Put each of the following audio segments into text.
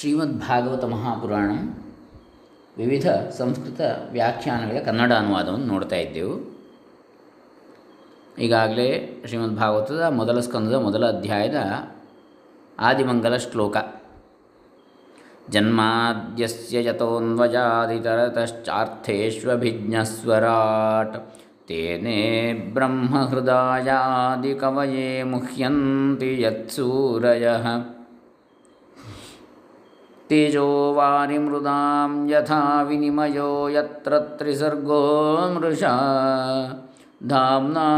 ಶ್ರೀಮದ್ ಭಾಗವತ ಮಹಾಪುರಾಣ ವಿವಿಧ ಸಂಸ್ಕೃತ ವ್ಯಾಖ್ಯಾನಗಳ ಕನ್ನಡ ಅನುವಾದವನ್ನು ನೋಡ್ತಾ ಇದ್ದೆವು. ಈಗಾಗಲೇ ಶ್ರೀಮದ್ ಭಾಗವತದ ಮೊದಲ ಸ್ಕಂದದ ಮೊದಲ ಅಧ್ಯಾಯದ ಆದಿಮಂಗಲ ಶ್ಲೋಕ. ಜನ್ಮಾದ್ಯಸ್ಯ ಯತೋನ್ವಜಾದಿತರತಶ್ಚಾರ್ಥೇಷ್ವಭಿಜ್ಞಸ್ವರಾಟ್ ತೇನೇ ಬ್ರಹ್ಮಹೃದಯಾದಿಕವಯೇ ಮುಹ್ಯಂತಿ ಯತ್ಸೂರಯಃ. ತೇಜೋ ವಾರಿಮೃದಾಂ ಯಥಾ ವಿನಿಮಯೋ ಯತ್ರ ತ್ರಿಸರ್ಗೋ ಮೃಷಾ ಧಾಮ್ನಾ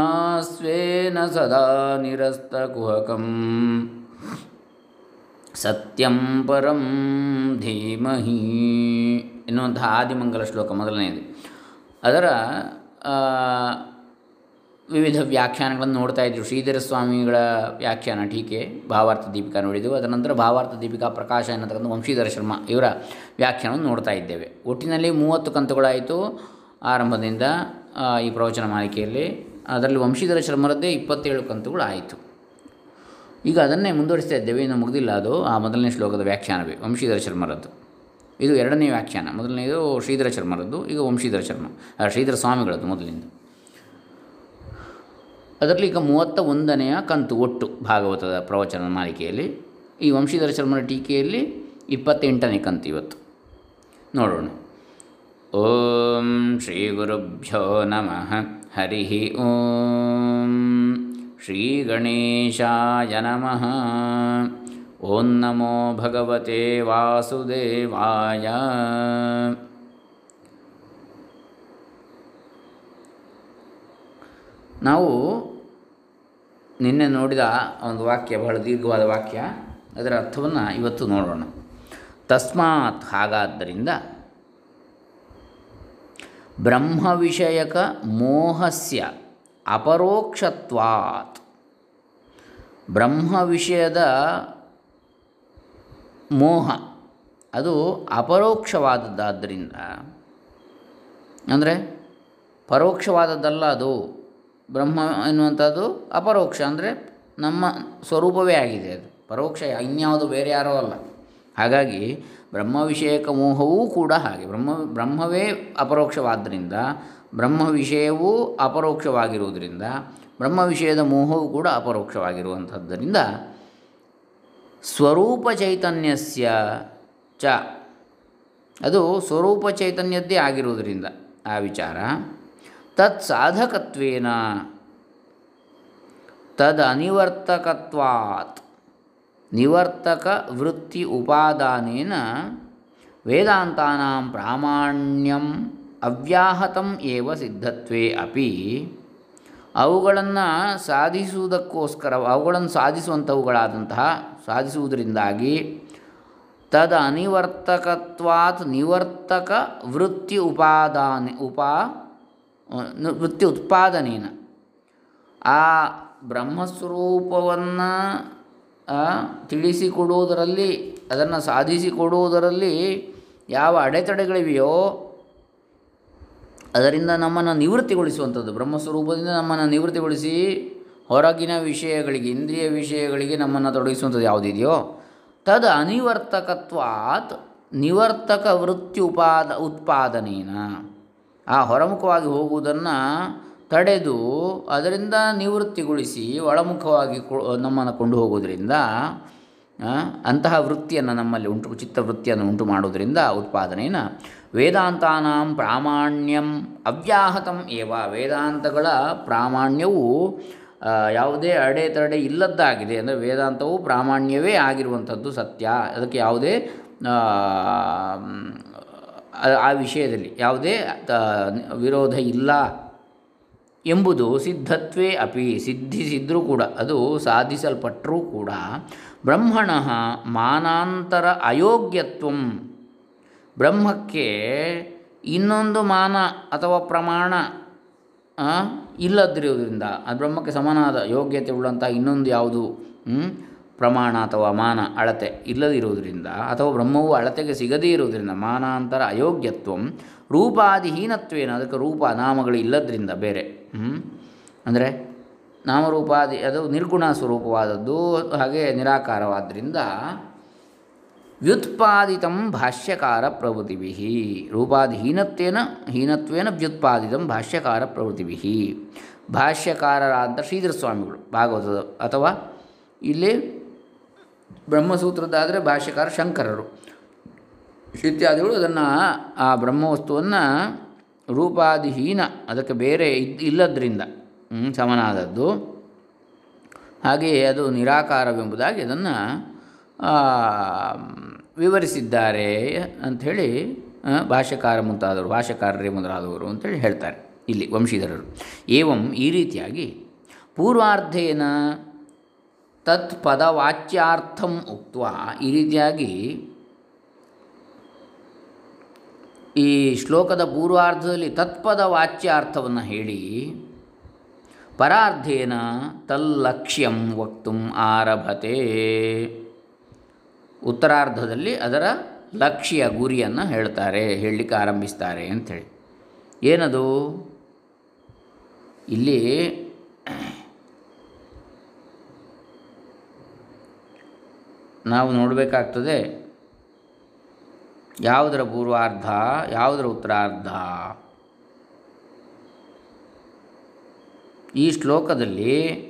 ಸ್ವೇನ ಸದಾ ನಿರಸ್ತಕುಹಕಂ ಸತ್ಯಂ ಪರಂ ಧೀಮಹಿ ಎನ್ನುವಂತಹ ಆದಿಮಂಗಲ ಶ್ಲೋಕ ಮೊದಲನೆಯದು ಅದರ ಆ, ವಿವಿಧ ವ್ಯಾಖ್ಯಾನಗಳನ್ನು ನೋಡ್ತಾ ಇದ್ದರು ಶ್ರೀಧರ ಸ್ವಾಮಿಗಳ ವ್ಯಾಖ್ಯಾನ ಟೀಕೆ, ಭಾವಾರ್ಥ ದೀಪಿಕಾ ನೋಡಿದೆವು. ಅದರ ನಂತರ ಭಾವಾರ್ಥ ದೀಪಿಕಾ ಪ್ರಕಾಶ ಎನ್ನತಕ್ಕಂಥ ವಂಶೀಧರ ಶರ್ಮ ಇವರ ವ್ಯಾಖ್ಯಾನವನ್ನು ನೋಡ್ತಾ ಇದ್ದೇವೆ. ಒಟ್ಟಿನಲ್ಲಿ ಮೂವತ್ತು ಕಂತುಗಳಾಯಿತು. ಆರಂಭದಿಂದ ಈ ಪ್ರವಚನ ಮಾಲಿಕೆಯಲ್ಲಿ ಅದರಲ್ಲಿ ವಂಶೀಧರ ಶರ್ಮರದ್ದೇ ಇಪ್ಪತ್ತೇಳು ಕಂತುಗಳು ಆಯಿತು ಈಗ ಅದನ್ನೇ ಮುಂದುವರಿಸ್ತಾ ಇದ್ದೇವೆ. ಇನ್ನು ಮುಗಿದಿಲ್ಲ ಅದು. ಆ ಮೊದಲನೇ ಶ್ಲೋಕದ ವ್ಯಾಖ್ಯಾನವೇ ವಂಶೀಧರ ಶರ್ಮರದ್ದು. ಇದು ಎರಡನೇ ವ್ಯಾಖ್ಯಾನ. ಮೊದಲನೇದು ಶ್ರೀಧರ ಶರ್ಮರದ್ದು, ಈಗ ವಂಶೀಧರ ಶರ್ಮ ಶ್ರೀಧರ ಸ್ವಾಮಿಗಳದ್ದು ಮೊದಲಿಂದ. ಅದರಲ್ಲಿ ಈಗ ಮೂವತ್ತ ಒಂದನೆಯ ಕಂತು ಒಟ್ಟು ಭಾಗವತದ ಪ್ರವಚನ ಮಾಲಿಕೆಯಲ್ಲಿ, ಈ ವಂಶೀಧರ ಶರ್ಮನ ಟೀಕೆಯಲ್ಲಿ ಇಪ್ಪತ್ತೆಂಟನೇ ಕಂತು ಇವತ್ತು. ನೋಡೋಣ. ಓಂ ಶ್ರೀ ಗುರುಭ್ಯೋ ನಮಃ. ಹರಿ ಓಂ. ಶ್ರೀ ಗಣೇಶಾಯ ನಮಃ. ಓಂ ನಮೋ ಭಗವತೆ ವಾಸುದೇವಾಯ. ನಾವು ನಿನ್ನೆ ನೋಡಿದ ಒಂದು ವಾಕ್ಯ, ಬಹಳ ದೀರ್ಘವಾದ ವಾಕ್ಯ. ಅದರ ಅರ್ಥವನ್ನು ಇವತ್ತು ನೋಡೋಣ. ತಸ್ಮಾತ್ ಹಾಗಾದ್ದರಿಂದ ಬ್ರಹ್ಮ ವಿಷಯಕ ಮೋಹಸ್ಯ ಅಪರೋಕ್ಷತ್ವಾತ್. ಬ್ರಹ್ಮ ವಿಷಯದ ಮೋಹ, ಅದು ಅಪರೋಕ್ಷವಾದದ್ದಾದ್ದರಿಂದ ಅಂದರೆ ಪರೋಕ್ಷವಾದದ್ದಲ್ಲ ಅದು. ಬ್ರಹ್ಮ ಎನ್ನುವಂಥದ್ದು ಅಪರೋಕ್ಷ ಅಂದರೆ ನಮ್ಮ ಸ್ವರೂಪವೇ ಆಗಿದೆ ಅದು. ಪರೋಕ್ಷ ಇನ್ಯಾವುದು ಬೇರೆ ಯಾರೋ ಅಲ್ಲ. ಹಾಗಾಗಿ ಬ್ರಹ್ಮ ವಿಷಯಕ ಮೋಹವೂ ಕೂಡ ಹಾಗೆ. ಬ್ರಹ್ಮ, ಬ್ರಹ್ಮವೇ ಅಪರೋಕ್ಷವಾದ್ದರಿಂದ, ಬ್ರಹ್ಮ ವಿಷಯವೂ ಅಪರೋಕ್ಷವಾಗಿರುವುದರಿಂದ, ಬ್ರಹ್ಮ ವಿಷಯದ ಮೋಹವೂ ಕೂಡ ಅಪರೋಕ್ಷವಾಗಿರುವಂಥದ್ದರಿಂದ ಸ್ವರೂಪ ಚೈತನ್ಯಸ್ಯ ಚ. ಅದು ಸ್ವರೂಪ ಚೈತನ್ಯದ್ದೇ ಆಗಿರುವುದರಿಂದ ಆ ವಿಚಾರ. ತತ್ ಸಾಧಕತ್ವೇನ ತದ್ ಅನಿವರ್ತಕತ್ವಾತ್ ನಿವರ್ತಕ ವೃತ್ತಿ ಉಪಾದಾನೇನ ವೇದಾಂತಾನಾಂ ಪ್ರಾಮಾಣ್ಯಂ ಅವ್ಯಾಹತಂ ಏವ ಸಿದ್ಧತ್ವೇ ಅಪಿ. ಅವುಗಳನ್ನು ಸಾಧಿಸುವುದಕ್ಕೋಸ್ಕರ, ಅವುಗಳನ್ನು ಸಾಧಿಸುವಂಥವುಗಳಾದಂತಹ ಸಾಧಿಸುವುದರಿಂದಾಗಿ ತದ ಅನಿವರ್ತಕತ್ವಾತ್ ನಿವರ್ತಕ ವೃತ್ತಿ ಉಪಾದಾನೆ ಉಪಾ ವೃತ್ತಿ ಉತ್ಪಾದನೇನ ಆ ಬ್ರಹ್ಮಸ್ವರೂಪವನ್ನು ತಿಳಿಸಿಕೊಡುವುದರಲ್ಲಿ, ಅದನ್ನು ಸಾಧಿಸಿಕೊಡುವುದರಲ್ಲಿ ಯಾವ ಅಡೆತಡೆಗಳಿವೆಯೋ, ಅದರಿಂದ ನಮ್ಮನ್ನು ನಿವೃತ್ತಿಗೊಳಿಸುವಂಥದ್ದು. ಬ್ರಹ್ಮಸ್ವರೂಪದಿಂದ ನಮ್ಮನ್ನು ನಿವೃತ್ತಿಗೊಳಿಸಿ, ಹೊರಗಿನ ವಿಷಯಗಳಿಗೆ, ಇಂದ್ರಿಯ ವಿಷಯಗಳಿಗೆ ನಮ್ಮನ್ನು ತೊಡಗಿಸುವಂಥದ್ದು ಯಾವುದಿದೆಯೋ, ತದ್ ಅನಿವರ್ತಕತ್ವಾತ್ ನಿವರ್ತಕ ವೃತ್ತಿ ಉಪಾದ ಉತ್ಪಾದನೇನ. ಆ ಹೊರಮುಖವಾಗಿ ಹೋಗುವುದನ್ನು ತಡೆದು ಅದರಿಂದ ನಿವೃತ್ತಿಗೊಳಿಸಿ ಒಳಮುಖವಾಗಿ ನಮ್ಮನ್ನು ಕೊಂಡು ಹೋಗೋದ್ರಿಂದ ಅಂತಹ ವೃತ್ತಿಯನ್ನು ನಮ್ಮಲ್ಲಿ ಉಂಟು ಚಿತ್ತವೃತ್ತಿಯನ್ನು ಉಂಟು ಮಾಡೋದರಿಂದ ಉತ್ಪಾದನೆಯನ್ನು ವೇದಾಂತಾನಾಂ ಪ್ರಾಮಾಣ್ಯಂ ಅವ್ಯಾಹತಂ ಏವ. ವೇದಾಂತಗಳ ಪ್ರಾಮಾಣ್ಯವು ಯಾವುದೇ ಅಡೆತಡೆ ಇಲ್ಲದ್ದಾಗಿದೆ ಅಂದರೆ ವೇದಾಂತವು ಪ್ರಾಮಾಣ್ಯವೇ ಆಗಿರುವಂಥದ್ದು ಸತ್ಯ. ಅದಕ್ಕೆ ಯಾವುದೇ ಆ, ವಿಷಯದಲ್ಲಿ ಯಾವುದೇ ವಿರೋಧ ಇಲ್ಲ ಎಂಬುದು ಸಿದ್ಧತ್ವೇ ಅಪಿ ಸಿದ್ಧಿಸಿದ್ರೂ ಕೂಡ ಅದು ಸಾಧಿಸಲ್ಪಟ್ಟರೂ ಕೂಡ ಬ್ರಹ್ಮಣ ಮಾನಾಂತರ ಅಯೋಗ್ಯತ್ವಂ ಬ್ರಹ್ಮಕ್ಕೆ ಇನ್ನೊಂದು ಮಾನ ಅಥವಾ ಪ್ರಮಾಣ ಇಲ್ಲದಿರುವುದರಿಂದ ಆ ಬ್ರಹ್ಮಕ್ಕೆ ಸಮನಾದ ಯೋಗ್ಯತೆ ಉಳ್ಳಂತಹ ಇನ್ನೊಂದು ಯಾವುದು? ಪ್ರಮಾಣ ಅಥವಾ ಮಾನ ಅಳತೆ ಇಲ್ಲದಿರುವುದರಿಂದ ಅಥವಾ ಬ್ರಹ್ಮವು ಅಳತೆಗೆ ಸಿಗದೇ ಇರುವುದರಿಂದ ಮಾನಾಂತರ ಅಯೋಗ್ಯತ್ವಂ ರೂಪಾದಿಹೀನತ್ವೇನ, ಅದಕ್ಕೆ ರೂಪ ನಾಮಗಳು ಇಲ್ಲದ್ರಿಂದ ಬೇರೆ. ಅಂದರೆ ನಾಮರೂಪಾದಿ, ಅದು ನಿರ್ಗುಣ ಸ್ವರೂಪವಾದದ್ದು, ಹಾಗೆ ನಿರಾಕಾರವಾದ್ದರಿಂದ ವ್ಯುತ್ಪಾದಿತಂ ಭಾಷ್ಯಕಾರ ಪ್ರವೃತ್ತಿಭಿ ರೂಪಾದಿಹೀನತ್ವೇನ, ಹೀನತ್ವೇನ ವ್ಯುತ್ಪಾದಿತಂ ಭಾಷ್ಯಕಾರ ಪ್ರವೃತ್ತಿಭಿ ಭಾಷ್ಯಕಾರರಾದ ಶ್ರೀಧರ ಸ್ವಾಮಿಗಳು ಭಾಗವತದ, ಅಥವಾ ಇಲ್ಲಿ ಬ್ರಹ್ಮಸೂತ್ರದ್ದಾದರೆ ಭಾಷ್ಯಕಾರ ಶಂಕರರು. ಇತ್ಯಾದಿಗಳು ಅದನ್ನು ಆ ಬ್ರಹ್ಮವಸ್ತುವನ್ನು ರೂಪಾದಿಹೀನ, ಅದಕ್ಕೆ ಬೇರೆ ಇಲ್ಲದ್ರಿಂದ ಸಮನಾದದ್ದು. ಹಾಗೆಯೇ ಅದು ನಿರಾಕಾರವೆಂಬುದಾಗಿ ಅದನ್ನು ವಿವರಿಸಿದ್ದಾರೆ ಅಂಥೇಳಿ ಭಾಷ್ಯಕಾರ ಮುಂತಾದವರು, ಭಾಷ್ಯಕಾರರೇ ಮೊದಲಾದವರು ಅಂತೇಳಿ ಹೇಳ್ತಾರೆ ಇಲ್ಲಿ ವಂಶೀಧರರು. ಏವಂ ಈ ರೀತಿಯಾಗಿ ಪೂರ್ವಾರ್ಧೇನ ತತ್ ಪದವಾಚ್ಯಾರ್ಥಂ ಉಕ್ತ ಈ ರೀತಿಯಾಗಿ ಈ ಶ್ಲೋಕದ ಪೂರ್ವಾರ್ಧದಲ್ಲಿ ತತ್ಪದ ವಾಚ್ಯಾರ್ಥವನ್ನು ಹೇಳಿ, ಪರಾರ್ಧೇನ ತಲ್ಲಕ್ಷ್ಯಂ ವಕ್ತು ಆರಭತೆ. ಉತ್ತರಾರ್ಧದಲ್ಲಿ ಅದರ ಲಕ್ಷ್ಯ ಗುರಿಯನ್ನು ಹೇಳ್ತಾರೆ, ಹೇಳಲಿಕ್ಕೆ ಆರಂಭಿಸ್ತಾರೆ ಅಂಥೇಳಿ. ಏನದು? ಇಲ್ಲಿ ನಾವು ನೋಡಬೇಕಾಗ್ತದೆ ಯಾವುದರ ಪೂರ್ವಾರ್ಧ, ಯಾವುದರ ಉತ್ತರಾರ್ಧ? ಈ ಶ್ಲೋಕದಲ್ಲಿ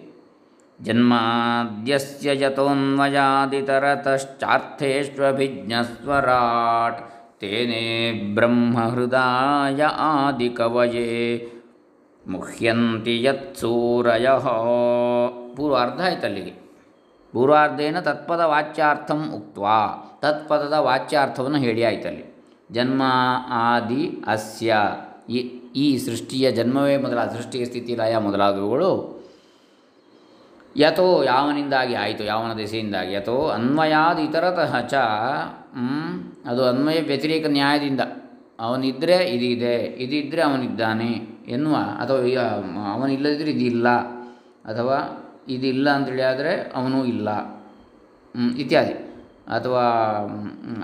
ಜನ್ಮಾದ್ಯಸ್ಯ ಯತೋನ್ವಯಾದಿತರತಶ್ಚಾರ್ಥೇಷ್ವಭಿಜ್ಞಸ್ವರಾಟ್ ತೇನೇ ಬ್ರಹ್ಮಹೃದಾಯ ಆದಿಕವಯೇ ಮುಹ್ಯಂತಿ ಯತ್ಸೂರಯ. ಪೂರ್ವಾರ್ಧ ಆಯ್ತು ಪೂರ್ವಾರ್ಧೇನ ತತ್ಪದ ವಾಚ್ಯಾರ್ಥಂ ಉಕ್ವಾ ತತ್ಪದದ ವಾಚ್ಯಾರ್ಥವನ್ನು ಹೇಳಿ ಆಯ್ತಲ್ಲಿ. ಜನ್ಮ ಆದಿ ಅಸ್ಯ. ಈ ಸೃಷ್ಟಿಯ ಜನ್ಮವೇ ಮೊದಲಾದ ಸೃಷ್ಟಿಯ ಸ್ಥಿತಿ ಲಯ ಮೊದಲಾದವುಗಳು. ಯಥೋ ಯಾವನಿಂದಾಗಿ ಆಯಿತು, ಯಾವನ ದೆಸೆಯಿಂದಾಗಿ. ಯಥೋ ಅನ್ವಯಾದ ಇತರತಃ ಚ ಅದು ಅನ್ವಯ ವ್ಯತಿರೇಕ ನ್ಯಾಯದಿಂದ. ಅವನಿದ್ದರೆ ಇದಿದೆ ಇದಿದ್ದರೆ ಅವನಿದ್ದಾನೆ ಎನ್ನುವ, ಅಥವಾ ಅವನಿಲ್ಲದಿದ್ದರೆ ಇದಿಲ್ಲ, ಅಥವಾ ಇದಿಲ್ಲ ಅಂತೇಳಿ ಆದರೆ ಅವನು ಇಲ್ಲ. ಇತ್ಯಾದಿ. ಅಥವಾ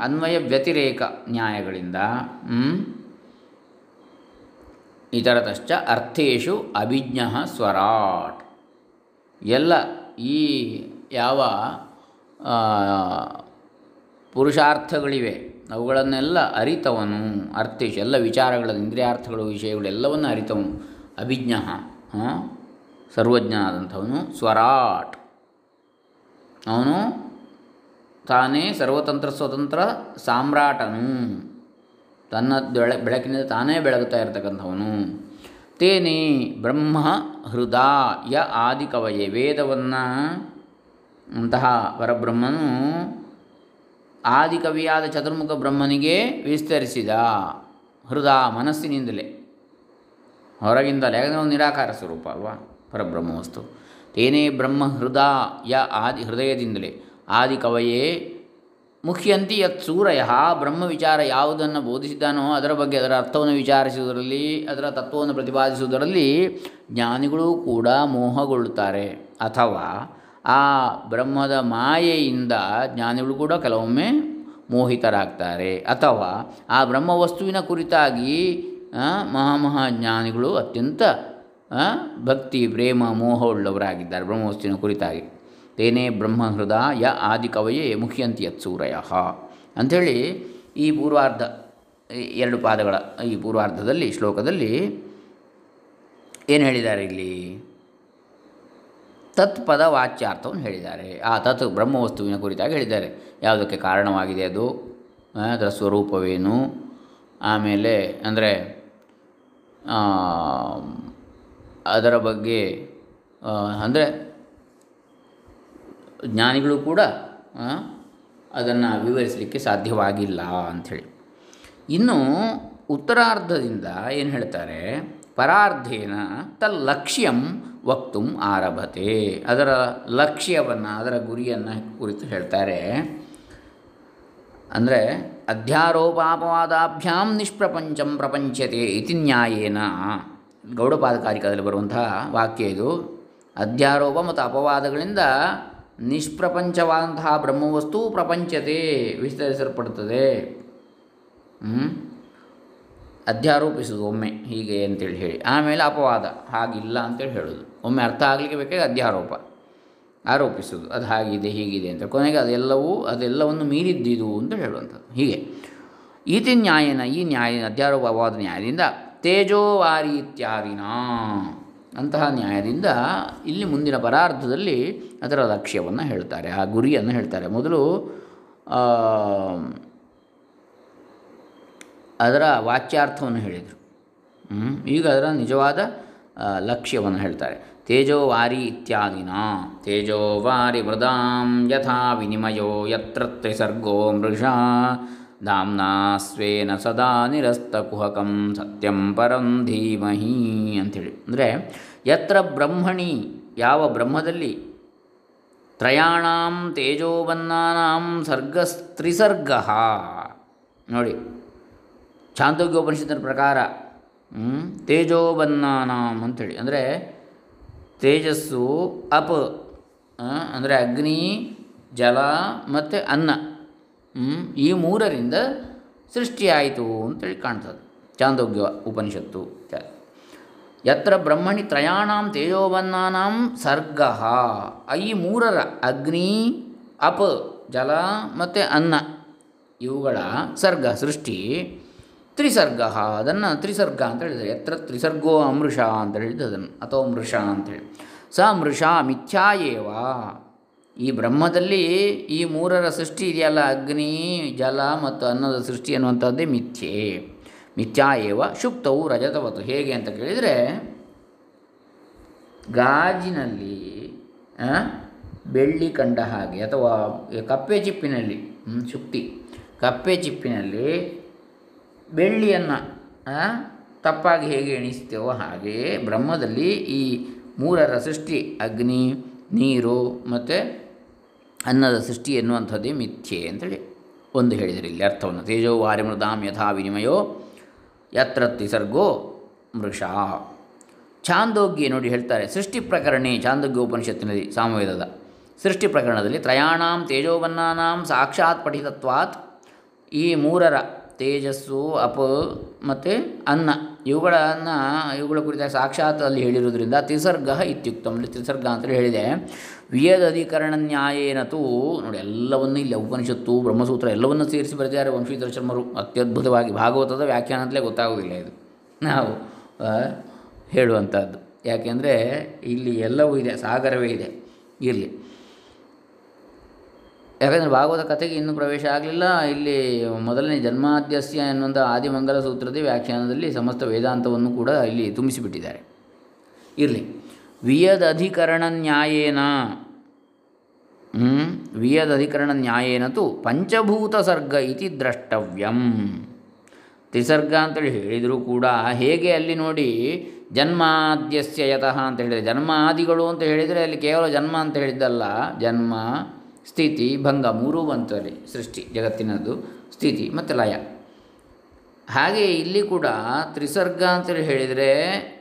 ಅನ್ವಯ ವ್ಯತಿರೇಕ ನ್ಯಾಯಗಳಿಂದ ಇತರತಶ್ಚ ಅರ್ಥೇಶು ಅಭಿಜ್ಞ ಸ್ವರಾಟ್. ಎಲ್ಲ ಈ ಯಾವ ಪುರುಷಾರ್ಥಗಳಿವೆ, ಅವುಗಳನ್ನೆಲ್ಲ ಅರಿತವನು. ಅರ್ಥೇಶು ಎಲ್ಲ ವಿಚಾರಗಳನ್ನು, ಇಂದ್ರಿಯಾರ್ಥಗಳು, ವಿಷಯಗಳು ಎಲ್ಲವನ್ನು ಅರಿತವನು. ಅಭಿಜ್ಞ ಹಾಂ ಸರ್ವಜ್ಞ ಆದಂಥವನು ಸ್ವರಾಟ್. ಅವನು ತಾನೇ ಸರ್ವತಂತ್ರ ಸ್ವತಂತ್ರ ಸಾಮ್ರಾಟನು. ತನ್ನ ಬೆಳ, ಬೆಳಕಿನಿಂದ ತಾನೇ ಬೆಳಗುತ್ತಾ ಇರತಕ್ಕಂಥವನು. ತೇನೇ ಬ್ರಹ್ಮ ಹೃದಯ ಆದಿಕವಯೇ ವೇದವನ್ನು. ಅಂತಹ ಪರಬ್ರಹ್ಮನು ಆದಿಕವಿಯಾದ ಚತುರ್ಮುಖ ಬ್ರಹ್ಮನಿಗೆ ವಿಸ್ತರಿಸಿದ ಹೃದಯ ಮನಸ್ಸಿನಿಂದಲೇ. ಹೊರಗಿಂದಲೇ ಯಾಕಂದರೆ ಒಂದು ನಿರಾಕಾರ ಸ್ವರೂಪ ಅಲ್ವಾ? ಪರಬ್ರಹ್ಮ ವಸ್ತು ತೇನೇ ಬ್ರಹ್ಮ ಹೃದಯ ಆದಿ ಹೃದಯದಿಂದಲೇ. ಆದಿಕವಯೇ ಮುಖ್ಯಂತಿ ಯತ್ ಸೂರಯ. ಬ್ರಹ್ಮ ವಿಚಾರ ಯಾವುದನ್ನು ಬೋಧಿಸಿದ್ದಾನೋ ಅದರ ಬಗ್ಗೆ ಅದರ ಅರ್ಥವನ್ನು ವಿಚಾರಿಸುವುದರಲ್ಲಿ, ಅದರ ತತ್ವವನ್ನು ಪ್ರತಿಪಾದಿಸುವುದರಲ್ಲಿ ಜ್ಞಾನಿಗಳು ಕೂಡ ಮೋಹಗೊಳ್ಳುತ್ತಾರೆ. ಅಥವಾ ಆ ಬ್ರಹ್ಮದ ಮಾಯೆಯಿಂದ ಜ್ಞಾನಿಗಳು ಕೂಡ ಕೆಲವೊಮ್ಮೆ ಮೋಹಿತರಾಗ್ತಾರೆ. ಅಥವಾ ಆ ಬ್ರಹ್ಮ ವಸ್ತುವಿನ ಕುರಿತಾಗಿ ಮಹಾಮಹಾ ಮಹಾಮಹಾಜ್ಞಾನಿಗಳು ಅತ್ಯಂತ ಭಕ್ತಿ, ಪ್ರೇಮ ಮೋಹವುಳ್ಳವರಾಗಿದ್ದಾರೆ ಬ್ರಹ್ಮವಸ್ತುವಿನ ಕುರಿತಾಗಿ. ತೇನೇ ಬ್ರಹ್ಮಹೃದ ಯ ಆದಿಕವಯೇ ಮುಖ್ಯಂತಿ ಯತ್ಸೂರಯ ಅಂಥೇಳಿ ಈ ಪೂರ್ವಾರ್ಧ ಎರಡು ಪಾದಗಳ, ಈ ಪೂರ್ವಾರ್ಧದಲ್ಲಿ, ಶ್ಲೋಕದಲ್ಲಿ ಏನು ಹೇಳಿದ್ದಾರೆ ಇಲ್ಲಿ? ತತ್ಪದ ವಾಚ್ಯಾರ್ಥವನ್ನು ಹೇಳಿದ್ದಾರೆ. ಆ ತತ್ ಬ್ರಹ್ಮವಸ್ತುವಿನ ಕುರಿತಾಗಿ ಹೇಳಿದ್ದಾರೆ. ಯಾವುದಕ್ಕೆ ಕಾರಣವಾಗಿದೆ ಅದು? ಅದರ ಸ್ವರೂಪವೇನು? ಆಮೇಲೆ, ಅಂದರೆ ಅದರ ಬಗ್ಗೆ ಅಂದರೆ ಜ್ಞಾನಿಗಳು ಕೂಡ ಅದನ್ನು ವಿವರಿಸಲಿಕ್ಕೆ ಸಾಧ್ಯವಾಗಿಲ್ಲ ಅಂಥೇಳಿ. ಇನ್ನು ಉತ್ತರಾರ್ಧದಿಂದ ಏನು ಹೇಳ್ತಾರೆ, ಪರಾರ್ಧೇನ ತಲ್ಲಕ್ಷ್ಯಂ ವಕ್ತು ಆರಭತೆ. ಅದರ ಲಕ್ಷ್ಯವನ್ನು, ಅದರ ಗುರಿಯನ್ನು ಕುರಿತು ಹೇಳ್ತಾರೆ. ಅಂದರೆ ಅಧ್ಯಾರೋಪಾಪವಾದಾಭ್ಯಾಂ ನಿಷ್ಪ್ರಪಂಚಂ ಪ್ರಪಂಚತೆ ಇತಿ ನ್ಯಾಯೇನ. ಗೌಡಪಾದಕಾರಿಕದಲ್ಲಿ ಬರುವಂತಹ ವಾಕ್ಯ ಇದು. ಅಧ್ಯಾರೋಪ ಮತ್ತು ಅಪವಾದಗಳಿಂದ ನಿಷ್ಪ್ರಪಂಚವಾದಂತಹ ಬ್ರಹ್ಮವಸ್ತು ಪ್ರಪಂಚತೆ ವಿಸ್ತರಿಸಲ್ಪಡುತ್ತದೆ? ಅಧ್ಯಾರೋಪಿಸುವುದು ಒಮ್ಮೆ, ಹೀಗೆ ಅಂತೇಳಿ ಹೇಳಿ. ಆಮೇಲೆ ಅಪವಾದ, ಹಾಗಿಲ್ಲ ಅಂತೇಳಿ ಹೇಳೋದು ಒಮ್ಮೆ ಅರ್ಥ ಆಗಲಿಕ್ಕೆ ಬೇಕಾಗಿ ಅಧ್ಯಾರೋಪ, ಆರೋಪಿಸುವುದು. ಅದು ಹಾಗಿದೆ, ಹೀಗಿದೆ ಅಂತ. ಕೊನೆಗೆ ಅದೆಲ್ಲವೂ, ಅದೆಲ್ಲವನ್ನು ಮೀರಿದ್ದಿದು ಅಂತ ಹೇಳುವಂಥದ್ದು. ಹೀಗೆ. ಈತಿ ನ್ಯಾಯನ, ಈ ನ್ಯಾಯ ಅಧ್ಯಾರೋಪವಾದ ನ್ಯಾಯದಿಂದ ತೇಜೋವಾರಿ ಇತ್ಯಾದಿನ ಅಂತಹ ನ್ಯಾಯದಿಂದ ಇಲ್ಲಿ ಮುಂದಿನ ಪರಾರ್ಧದಲ್ಲಿ ಅದರ ಲಕ್ಷ್ಯವನ್ನು ಹೇಳ್ತಾರೆ, ಆ ಗುರಿಯನ್ನು ಹೇಳ್ತಾರೆ. ಮೊದಲು ಅದರ ವಾಚ್ಯಾರ್ಥವನ್ನು ಹೇಳಿದರು. ಈಗ ಅದರ ನಿಜವಾದ ಲಕ್ಷ್ಯವನ್ನು ಹೇಳ್ತಾರೆ. ತೇಜೋವಾರಿ ಇತ್ಯಾದಿನ ತೇಜೋವಾರಿ ವೃದಾಂ ಯಥಾ ವಿನಿಮಯೋ ಯತ್ರ ತ್ರಿಸರ್ಗೋ ಮೃಷಾ ದಾಮ್ನಾ ಸ್ವೇನ ಸದಾ ನಿರಸ್ತಕುಹಕಂ ಸತ್ಯಂ ಪರಂ ಧೀಮಹಿ ಅಂಥೇಳಿ. ಅಂದರೆ ಯತ್ರ ಬ್ರಹ್ಮಣಿ ಯಾವ ಬ್ರಹ್ಮದಲ್ಲಿ ತ್ರಯಾಣಾಂ ಸರ್ಗ ತ್ರಿಸರ್ಗ. ನೋಡಿ ಛಾಂದೋಗ್ಯೋಪನಿಷತ್ತಿನ ಪ್ರಕಾರ ತೇಜೋಬನ್ನಾಂ ಅಂಥೇಳಿ. ಅಂದರೆ ತೇಜಸ್ಸು ಅಪ್ ಅಂದರೆ ಅಗ್ನಿ, ಜಲ ಮತ್ತು ಅನ್ನ. ಈ ಮೂರರಿಂದ ಸೃಷ್ಟಿಯಾಯಿತು ಅಂತೇಳಿ ಕಾಣ್ತದೆ. ಚಾಂದೋಗ್ಯ ಉಪನಿಷತ್ತು. ಯತ್ರ ಬ್ರಹ್ಮಣಿ ತ್ರಯಾಣಾಂ ತೇಜೋಬನ್ನಾನಾಂ ಸರ್ಗ. ಈ ಮೂರರ ಅಗ್ನಿ, ಅಪ, ಜಲ ಮತ್ತು ಅನ್ನ ಇವುಗಳ ಸರ್ಗ, ಸೃಷ್ಟಿ, ತ್ರಿಸರ್ಗ. ಅದನ್ನು ತ್ರಿಸರ್ಗ ಅಂತ ಹೇಳಿದರೆ ಯತ್ರ ತ್ರಿಸರ್ಗೋ ಅಮೃಷ ಅಂತ ಹೇಳಿದ್ದು ಅದನ್ನು. ಅಥವಾ ಮೃಷ ಅಂತೇಳಿ ಸ ಮೃಷ ಮಿಥ್ಯಾ ಈ ಬ್ರಹ್ಮದಲ್ಲಿ ಈ ಮೂರರ ಸೃಷ್ಟಿ ಇದೆಯಲ್ಲ? ಅಗ್ನಿ, ಜಲ ಮತ್ತು ಅನ್ನದ ಸೃಷ್ಟಿ ಅನ್ನುವಂಥದ್ದೇ ಮಿಥ್ಯೆ. ಮಿಥ್ಯಾ ಏವ ಶುಕ್ತವು ರಜತವತ್ತು ಹೇಗೆ ಅಂತ ಕೇಳಿದರೆ, ಗಾಜಿನಲ್ಲಿ ಬೆಳ್ಳಿ ಕಂಡ ಹಾಗೆ ಅಥವಾ ಕಪ್ಪೆ ಚಿಪ್ಪಿನಲ್ಲಿ ಶುಕ್ತಿ, ಕಪ್ಪೆ ಚಿಪ್ಪಿನಲ್ಲಿ ಬೆಳ್ಳಿಯನ್ನು ತಪ್ಪಾಗಿ ಹೇಗೆ ಎಣಿಸ್ತೇವೋ ಹಾಗೆಯೇ ಬ್ರಹ್ಮದಲ್ಲಿ ಈ ಮೂರರ ಸೃಷ್ಟಿ ಅಗ್ನಿ, ನೀರು ಮತ್ತು ಅನ್ನದ ಸೃಷ್ಟಿ ಎನ್ನುವಂಥದ್ದೇ ಮಿಥ್ಯೆ ಅಂತೇಳಿ ಒಂದು ಹೇಳಿದರೆ ಇಲ್ಲಿ ಅರ್ಥವನ್ನು. ತೇಜೋ ವಾರಿ ಮೃದಾಂ ಯಥಾ ವಿನಿಮಯೋ ಯತ್ರತ್ತಿ ಸರ್ಗೋ ಮೃಷ. ಛಾಂದೋಗ್ಯ ನೋಡಿ ಹೇಳ್ತಾರೆ, ಸೃಷ್ಟಿ ಪ್ರಕರಣೆ ಛಾಂದೋಗ್ಯ ಉಪನಿಷತ್ತಿನಲ್ಲಿ ಸಾಮವೇದದ. ಸೃಷ್ಟಿ ಪ್ರಕರಣದಲ್ಲಿ ತ್ರಯಾಣಾಂ ತೇಜೋವನ್ನಾನಾಂ ಸಾಕ್ಷಾತ್ ಪಠಿತತ್ವಾತ್ ಈ ಮೂರರ ತೇಜಸ್ಸು, ಅಪ ಮತ್ತು ಅನ್ನ. ಇವುಗಳನ್ನು ಇವುಗಳ ಕುರಿತ ಸಾಕ್ಷಾತ್ ಅಲ್ಲಿ ಹೇಳಿರುವುದರಿಂದ ತ್ರಿಸರ್ಗ ಇತ್ಯುಕ್ತ. ಇಲ್ಲಿ ತ್ರಿಸರ್ಗ ಅಂತೇಳಿ ಹೇಳಿದೆ. ವಿಯದ ಅಧಿಕರಣ ನ್ಯಾಯೇನತು ನೋಡಿ ಎಲ್ಲವನ್ನು ಇಲ್ಲಿ ಉಪನಿಷತ್ತು ಬ್ರಹ್ಮಸೂತ್ರ ಎಲ್ಲವನ್ನು ಸೇರಿಸಿ ಬರೆದಿದ್ದಾರೆ ವಂಶೀಧರ ಶರ್ಮರು. ಅತ್ಯದ್ಭುತವಾಗಿ ಭಾಗವತದ ವ್ಯಾಖ್ಯಾನ ಅಂತಲೇ ಗೊತ್ತಾಗೋದಿಲ್ಲ ಇದು. ನಾವು ಹೇಳುವಂಥದ್ದು. ಯಾಕೆಂದರೆ ಇಲ್ಲಿ ಎಲ್ಲವೂ ಇದೆ, ಸಾಗರವೇ ಇದೆ. ಇರಲಿ. ಯಾಕಂದರೆ ಭಾಗವತ ಕಥೆಗೆ ಇನ್ನೂ ಪ್ರವೇಶ ಆಗಲಿಲ್ಲ. ಇಲ್ಲಿ ಮೊದಲನೇ ಜನ್ಮಾದ್ಯಸ್ಯ ಎನ್ನುವಂಥ ಆದಿಮಂಗಲ ಸೂತ್ರದ ವ್ಯಾಖ್ಯಾನದಲ್ಲಿ ಸಮಸ್ತ ವೇದಾಂತವನ್ನು ಕೂಡ ಇಲ್ಲಿ ತುಂಬಿಸಿಬಿಟ್ಟಿದ್ದಾರೆ. ಇರಲಿ. ವಿಯದ ಅಧಿಕರಣ ನ್ಯಾಯೇನ. ವಿಯದ ಅಧಿಕರಣ ನ್ಯಾಯೇನ ತು ಪಂಚಭೂತ ಸರ್ಗ ಇತಿ ದ್ರಷ್ಟವ್ಯಂ. ತ್ರಿಸರ್ಗ ಅಂತೇಳಿ ಹೇಳಿದರೂ ಕೂಡ ಹೇಗೆ ಅಲ್ಲಿ ನೋಡಿ ಜನ್ಮಾದ್ಯಸ್ಯ ಯತಃ ಅಂತ ಹೇಳಿದರೆ ಜನ್ಮಾದಿಗಳು ಅಂತ ಹೇಳಿದರೆ ಅಲ್ಲಿ ಕೇವಲ ಜನ್ಮ ಅಂತ ಹೇಳಿದ್ದಲ್ಲ. ಜನ್ಮ ಸ್ಥಿತಿ, ಭಂಗ ಮೂರೂ ಅಲ್ಲಿ ಸೃಷ್ಟಿ, ಜಗತ್ತಿನದ್ದು ಸ್ಥಿತಿ ಮತ್ತು ಲಯ. ಹಾಗೆ ಇಲ್ಲಿ ಕೂಡ ತ್ರಿಸರ್ಗ ಅಂತೇಳಿ ಹೇಳಿದರೆ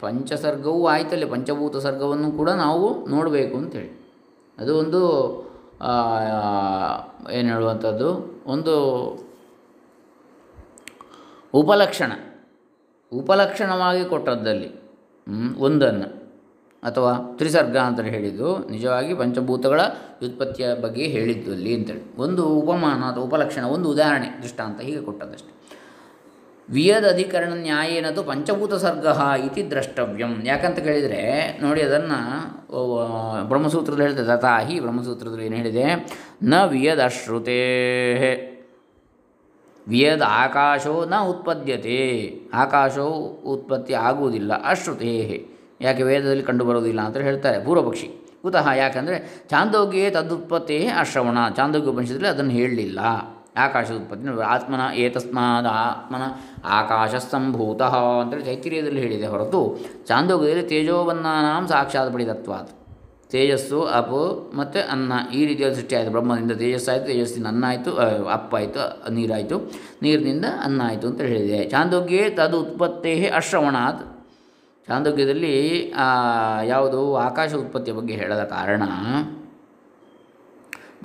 ಪಂಚಸರ್ಗವೂ ಆಯ್ತಲ್ಲಿ, ಪಂಚಭೂತ ಸರ್ಗವನ್ನು ಕೂಡ ನಾವು ನೋಡಬೇಕು ಅಂತೇಳಿ. ಅದು ಒಂದು ಏನು ಹೇಳುವಂಥದ್ದು, ಒಂದು ಉಪಲಕ್ಷಣ. ಉಪಲಕ್ಷಣವಾಗಿ ಕೊಟ್ಟದ್ದಲ್ಲಿ ಒಂದನ್ನು. ಅಥವಾ ತ್ರಿಸರ್ಗ ಅಂತ ಹೇಳಿದ್ದು, ನಿಜವಾಗಿ ಪಂಚಭೂತಗಳ ವ್ಯುತ್ಪತ್ತಿಯ ಬಗ್ಗೆ ಹೇಳಿದ್ದು ಅಲ್ಲಿ ಅಂತೇಳಿ. ಒಂದು ಉಪಮಾನ ಅಥವಾ ಉಪಲಕ್ಷಣ, ಒಂದು ಉದಾಹರಣೆ, ದೃಷ್ಟಾಂತ ಹೀಗೆ ಕೊಟ್ಟದಷ್ಟೆ ವಿಯದ ಅಧಿಕರಣ ನ್ಯಾಯೇನದು ಪಂಚಭೂತ ಸರ್ಗ ಇತಿ ದ್ರಷ್ಟವ್ಯಂ. ಯಾಕಂತ ಕೇಳಿದರೆ, ನೋಡಿ ಅದನ್ನು ಬ್ರಹ್ಮಸೂತ್ರದಲ್ಲಿ ಹೇಳಿದೆ ತಥಾಹಿ ಬ್ರಹ್ಮಸೂತ್ರದಲ್ಲಿ ಏನು ಹೇಳಿದೆ? ನ ವಿಯದ ಅಶ್ರುತೆ ವಿಯದ ಆಕಾಶೋ ನ ಉತ್ಪದ್ಯತೆ. ಆಕಾಶವು ಉತ್ಪತ್ತಿ ಆಗುವುದಿಲ್ಲ, ಅಶ್ರುತೇ. ಯಾಕೆ ವೇದದಲ್ಲಿ ಕಂಡುಬರುವುದಿಲ್ಲ ಅಂತ ಹೇಳ್ತಾರೆ ಪೂರ್ವಪಕ್ಷಿ. ಕುತಃ ಯಾಕಂದರೆ ಚಾಂದೋಗ್ಯೇ ತದುತ್ಪತ್ತೇ ಅಶ್ರವಣ ಚಾಂದೋಗ್ಯ ಉಪನಿಷತ್ತಲ್ಲಿ ಅದನ್ನು ಹೇಳಲಿಲ್ಲ. ಆಕಾಶದ ಉತ್ಪತ್ತಿ ಆತ್ಮನ ಏತಸ್ಮಾದ ಆತ್ಮನ ಆಕಾಶ ಸಂಭೂತ ಅಂತೇಳಿ ಚೈತಿರ್ಯದಲ್ಲಿ ಹೇಳಿದೆ ಹೊರತು ಚಾಂದೋಗ್ಯದಲ್ಲಿ ತೇಜೋವನ್ನ ಸಾಕ್ಷಾತ್ ಪಡಿತತ್ವಾತ್ ತೇಜಸ್ಸು, ಅಪು ಮತ್ತು ಅನ್ನ ಈ ರೀತಿಯಾದ ಸೃಷ್ಟಿಯಾಯಿತು ಬ್ರಹ್ಮದಿಂದ ತೇಜಸ್ಸಾಯಿತು ತೇಜಸ್ಸಿನ ಅನ್ನ ಆಯಿತು ಅಪ್ಪಾಯಿತು, ನೀರಾಯಿತು, ನೀರಿನಿಂದ ಅನ್ನ ಆಯಿತು ಅಂತ ಹೇಳಿದೆ. ಚಾಂದೋಗ್ಯೇ ತದು ಉತ್ಪತ್ತೇ ಅಶ್ರವಣಾತ್ ಚಾಂದೋಗ್ಯದಲ್ಲಿ ಯಾವುದು ಆಕಾಶ ಉತ್ಪತ್ತಿಯ ಬಗ್ಗೆ ಹೇಳದ ಕಾರಣ,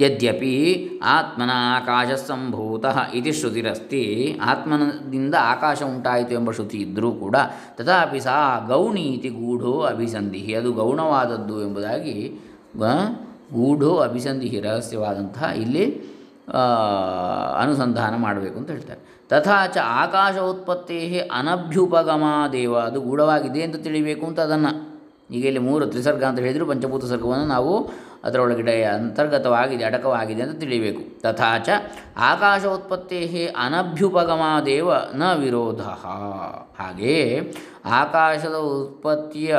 ಯದ್ಯಪಿ ಆತ್ಮನ ಆಕಾಶ ಸಂಭೂತ ಇತಿ ಶ್ರುತಿರಸ್ತಿ, ಆತ್ಮನದಿಂದ ಆಕಾಶ ಉಂಟಾಯಿತು ಎಂಬ ಶ್ರುತಿ ಇದ್ದರೂ ಕೂಡ, ತಥಾಪಿ ಸಾ ಗೌಣಿ ಇತಿ ಗೂಢೋ ಅಭಿಸಂಧಿ ಅದು ಗೌಣವಾದದ್ದು ಎಂಬುದಾಗಿ ಗೂಢೋ ಅಭಿಸಂಧಿ ರಹಸ್ಯವಾದಂತಹ ಇಲ್ಲಿ ಅನುಸಂಧಾನ ಮಾಡಬೇಕು ಅಂತ ಹೇಳ್ತಾರೆ. ತಥಾ ಚ ಆಕಾಶ ಉತ್ಪತ್ತಿ ಅನಭ್ಯುಪಗಮಾದೇವ. ಅದು ಗೂಢವಾಗಿದೆ ಅಂತ ತಿಳಿಬೇಕು ಅಂತ ಅದನ್ನು. ಈಗ ಇಲ್ಲಿ ಮೂರು ತ್ರಿಸರ್ಗ ಅಂತ ಹೇಳಿದರು, ಪಂಚಭೂತ ಸರ್ಗವನ್ನು ನಾವು ಅದರೊಳಗಡೆ ಅಂತರ್ಗತವಾಗಿದೆ, ಅಡಕವಾಗಿದೆ ಅಂತ ತಿಳಿಬೇಕು. ತಥಾಚ ಆಕಾಶ ಉತ್ಪತ್ತಿ ಅನಭ್ಯುಪಗಮಾದೇವ ನ ವಿರೋಧ. ಹಾಗೆ ಆಕಾಶದ ಉತ್ಪತ್ತಿಯ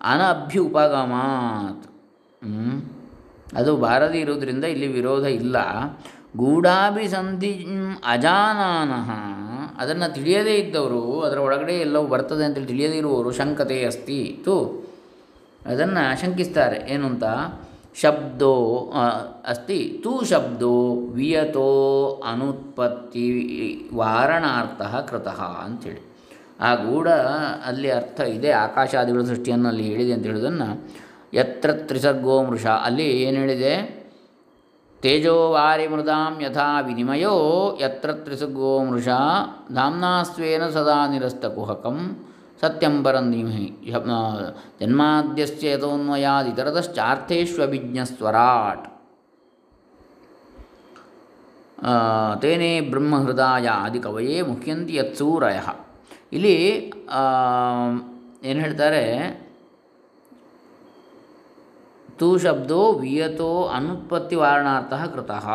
ಅನಭ್ಯುಪಗಮಾತ್. ಅದು ಬಾರದೇ ಇರುವುದರಿಂದ ಇಲ್ಲಿ ವಿರೋಧ ಇಲ್ಲ. ಗೂಢಾಭಿಸಂಧಿ ಅಜಾನಾನಃ. ಅದನ್ನು ತಿಳಿಯದೇ ಇದ್ದವರು, ಅದರ ಒಳಗಡೆ ಎಲ್ಲವೂ ಬರ್ತದೆ ಅಂತೇಳಿ ತಿಳಿಯದೇ ಇರುವವರು ಶಂಕತೆ ಅಸ್ತಿ. ತು ಅದನ್ನು ಶಂಕಿಸ್ತಾರೆ. ಏನು ಅಂತ ಶಬ್ದೋ ಅಸ್ತಿ. ತು ಶಬ್ದೋ ವಿಯತೋ ಅನುತ್ಪತ್ತಿ ವಾರಣಾರ್ಥ ಕೃತಃ ಅಂಥೇಳಿ ಆ ಗೂಢ ಅಲ್ಲಿ ಅರ್ಥ ಇದೆ. ಆಕಾಶಾದಿಗಳ ಸೃಷ್ಟಿಯನ್ನು ಅಲ್ಲಿ ಹೇಳಿದೆ ಅಂತ ಹೇಳೋದನ್ನು. ಯತ್ರ ತ್ರಿಸರ್ಗೋ ಮೃಷ. ಅಲ್ಲಿ ಏನು ಹೇಳಿದೆ? ತೇಜೋ ವಾರಿ ಮೃದಾಂ ಯಥಾ ವಿನಿಮಯೋ ಯತ್ರ ತ್ರಿಸುಗೋ ಮೃಷ ಧಾಮ್ನಾಸ್ವೇನ ಸದಾ ನಿರಸ್ತಕುಹಕಂ. ಸತ್ಯಂಬರಂ ಧೀಮಹಿ. ಆ, ತೇನೇ ಬ್ರಹ್ಮಹೃದಯ ಮುಖ್ಯಂತಿ ಯತ್ಸೂರಯ. ಇಲ್ಲಿ ಏನು ಹೇಳ್ತಾರೆ? ತು ಶಬ್ದೋ ವಿಯತೋ ಅನುತ್ಪತ್ತಿ ವಾರಣಾರ್ಥ ಕೃತಃ?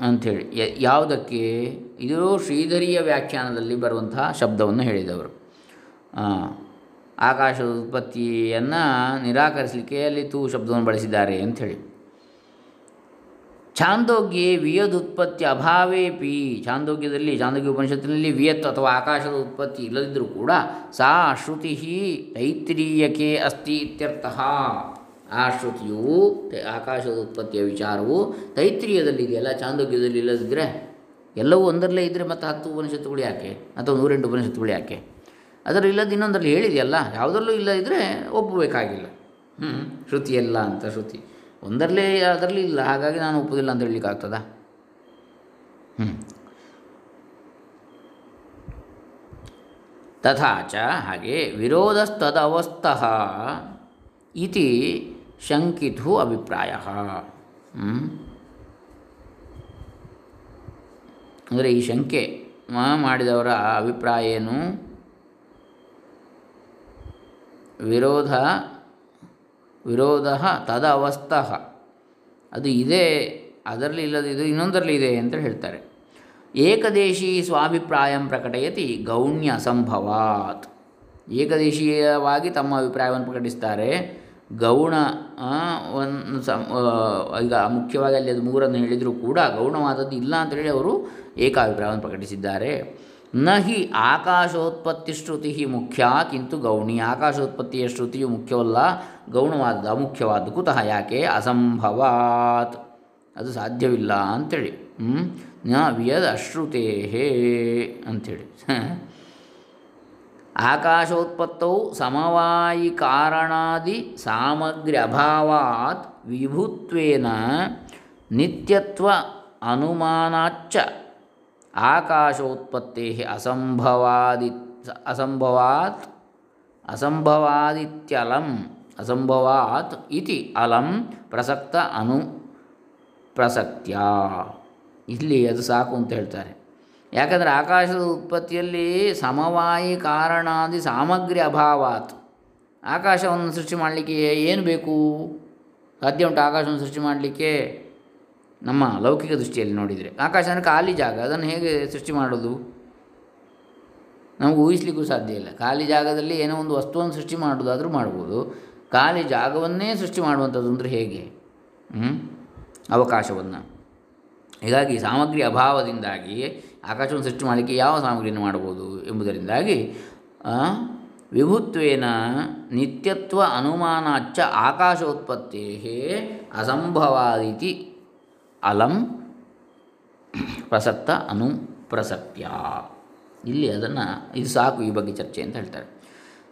ಅಂಥೇಳಿ. ಯಾವುದಕ್ಕೆ? ಇದು ಶ್ರೀಧರಿಯ ವ್ಯಾಖ್ಯಾನದಲ್ಲಿ ಬರುವಂತಹ ಶಬ್ದವನ್ನು ಹೇಳಿದವರು. ಆಕಾಶದ ಉತ್ಪತ್ತಿಯನ್ನು ನಿರಾಕರಿಸಲಿಕ್ಕೆ ಅಲ್ಲಿ ತೂ ಶಬ್ದವನ್ನು ಬಳಸಿದ್ದಾರೆ ಅಂಥೇಳಿ. ಛಾಂದೋಗ್ಯೆ ವಿಯದುತ್ಪತ್ತಿ ಅಭಾವೇಪಿ. ಛಾಂದೋಗ್ಯದಲ್ಲಿ, ಛಾಂದೋಗ್ಯ ಉಪನಿಷತ್ತಿನಲ್ಲಿ ವಿಯತ್ ಅಥವಾ ಆಕಾಶದ ಉತ್ಪತ್ತಿ ಇಲ್ಲದಿದ್ದರೂ ಕೂಡ ಸಾ ಶ್ರುತಿ ತೈತ್ರೀಯಕೆ ಅಸ್ತಿ ಇತ್ಯರ್ಥ. ಆ ಶ್ರುತಿಯು ಆಕಾಶದ ಉತ್ಪತ್ತಿಯ ವಿಚಾರವು ತೈತ್ರೀಯದಲ್ಲಿ ಇದೆಯಲ್ಲ ಚಾಂದೋಗ್ಯದಲ್ಲಿ ಇಲ್ಲದಿದ್ದರೆ ಎಲ್ಲವೂ ಒಂದರಲ್ಲೇ ಇದ್ದರೆ ಮತ್ತು ಹತ್ತು ಉಪನಿಷತ್ತುಗಳು ಯಾಕೆ? ಅಥವಾ ನೂರೆಂಟು ಉಪನಿಷತ್ತುಗಳು ಯಾಕೆ? ಅದರ ಇಲ್ಲದ ಇನ್ನೊಂದರಲ್ಲಿ ಹೇಳಿದೆಯಲ್ಲ, ಯಾವುದರಲ್ಲೂ ಇಲ್ಲದಿದ್ದರೆ ಒಪ್ಪಬೇಕಾಗಿಲ್ಲ. ಹ್ಞೂ ಶ್ರುತಿಯಲ್ಲ ಅಂತ ಶ್ರುತಿ. ಒಂದರಲ್ಲೇ ಅದರಲ್ಲಿ ಇಲ್ಲ. ಹಾಗಾಗಿ ನಾನು ಒಪ್ಪುದಿಲ್ಲ ಅಂತ ಹೇಳಲಿಕ್ಕೆ ಆಗ್ತದ? ಹ್ಞೂ ತಥಾ ಚ ಹಾಗೆ ವಿರೋಧಸ್ತದವಸ್ಥಃ ಇತಿ ಶಂಕಿತು ಅಭಿಪ್ರಾಯ. ಅಂದರೆ ಈ ಶಂಕೆ ಮಾಡಿದವರ ಅಭಿಪ್ರಾಯ ಏನು? ವಿರೋಧ ವಿರೋಧ ತದ ಅವಸ್ಥ. ಅದು ಇದೆ, ಅದರಲ್ಲಿ ಇಲ್ಲದಿದ್ದು ಇನ್ನೊಂದರಲ್ಲಿ ಇದೆ ಅಂತ ಹೇಳ್ತಾರೆ. ಏಕದೇಶಿ ಸ್ವಾಭಿಪ್ರಾಯಂ ಪ್ರಕಟಯತಿ, ಗೌಣ್ಯ ಅಸಂಭವಾತ್ ಏಕದೇಶೀಯವಾಗಿ ತಮ್ಮ ಅಭಿಪ್ರಾಯವನ್ನು ಪ್ರಕಟಿಸ್ತಾರೆ. ಗೌಣ ಒಂದು ಈಗ ಮುಖ್ಯವಾಗಿ ಅಲ್ಲಿ ಅದು ಮೂರನ್ನು ಹೇಳಿದರೂ ಕೂಡ ಗೌಣವಾದದ್ದು ಇಲ್ಲ ಅಂತೇಳಿ ಅವರು ಏಕಾಭಿಪ್ರಾಯವನ್ನು ಪ್ರಕಟಿಸಿದ್ದಾರೆ. ನ ಹಿ ಆಕಾಶೋತ್ಪತ್ತಿ ಶ್ರುತಿ ಮುಖ್ಯ, ಕಿಂತು ಗೌಣಿ ಆಕಾಶೋತ್ಪತ್ತಿಯ ಶ್ರುತಿಯು ಮುಖ್ಯವಲ್ಲ, ಗೌಣವಾದ ಅಮುಖ್ಯವಾದ್ದು ಕುತಃ ಯಾಕೆ? ಅಸಂಭವಾತ್. ಅದು ಸಾಧ್ಯವಿಲ್ಲ ಅಂಥೇಳಿ? ನ ವಿಯದ್ ಅಶ್ರುತೇ ಅಂಥೇಳಿ ಆಕಾಶೋತ್ಪತ್ತೌ ಸಮವಾಯಿ ಕಾರಣಾದಿ ಸಾಮಗ್ರಿ ಅಭಾವಾತ್ ವಿಭುತ್ವೇನ ನಿತ್ಯತ್ವ ಅನುಮಾನಾಚ್ಚ ಆಕಾಶೋತ್ಪತ್ತೇ ಅಸಂಭವಾದಿ, ಅಸಂಭವಾತ್, ಅಸಂಭವಾದಿತ್ಯಲಂ, ಅಸಂಭವಾತ್ ಇತಿ ಅಲಂ ಪ್ರಸಕ್ತ ಅನು ಪ್ರಸಕ್ತ್ಯ. ಇಲ್ಲಿ ಅದು ಸಾಕು ಅಂತ ಹೇಳ್ತಾರೆ. ಯಾಕಂದರೆ ಆಕಾಶದ ಉತ್ಪತ್ತಿಯಲ್ಲಿ ಸಮವಾಯಿ ಕಾರಣಾದಿ ಸಾಮಗ್ರಿ ಅಭಾವಾತ್. ಆಕಾಶವನ್ನು ಸೃಷ್ಟಿ ಮಾಡಲಿಕ್ಕೆ ಏನು ಬೇಕು? ಸಾಧ್ಯ ಉಂಟು ಆಕಾಶವನ್ನು ಸೃಷ್ಟಿ ಮಾಡಲಿಕ್ಕೆ? ನಮ್ಮ ಲೌಕಿಕ ದೃಷ್ಟಿಯಲ್ಲಿ ನೋಡಿದರೆ. ಆಕಾಶ ಅಂದರೆ ಖಾಲಿ ಜಾಗ, ಅದನ್ನು ಹೇಗೆ ಸೃಷ್ಟಿ ಮಾಡೋದು? ನಮಗೆ ಊಹಿಸ್ಲಿಕ್ಕೂ ಸಾಧ್ಯ ಇಲ್ಲ. ಖಾಲಿ ಜಾಗದಲ್ಲಿ ಏನೋ ಒಂದು ವಸ್ತುವನ್ನು ಸೃಷ್ಟಿ ಮಾಡೋದಾದರೂ ಮಾಡ್ಬೋದು. ಖಾಲಿ ಜಾಗವನ್ನೇ ಸೃಷ್ಟಿ ಮಾಡುವಂಥದ್ದು ಅಂದರೆ ಹೇಗೆ? ಅವಕಾಶವನ್ನು. ಹೀಗಾಗಿ ಸಾಮಗ್ರಿ ಅಭಾವದಿಂದಾಗಿ ಆಕಾಶವನ್ನು ಸೃಷ್ಟಿ ಮಾಡಲಿಕ್ಕೆ ಯಾವ ಸಾಮಗ್ರಿಯನ್ನು ಮಾಡ್ಬೋದು ಎಂಬುದರಿಂದಾಗಿ ವಿಭುತ್ವೇನ ನಿತ್ಯತ್ವ ಅನುಮಾನಾಚ್ಚ ಆಕಾಶೋತ್ಪತ್ತೇ ಅಸಂಭವಾದಿತಿ ಅಲಂ ಪ್ರಸಕ್ತ ಅನು ಪ್ರಸಕ್ತ್ಯ ಇಲ್ಲಿ ಅದನ್ನು ಇದು ಸಾಕು ಈ ಬಗ್ಗೆ ಚರ್ಚೆ ಅಂತ ಹೇಳ್ತಾರೆ.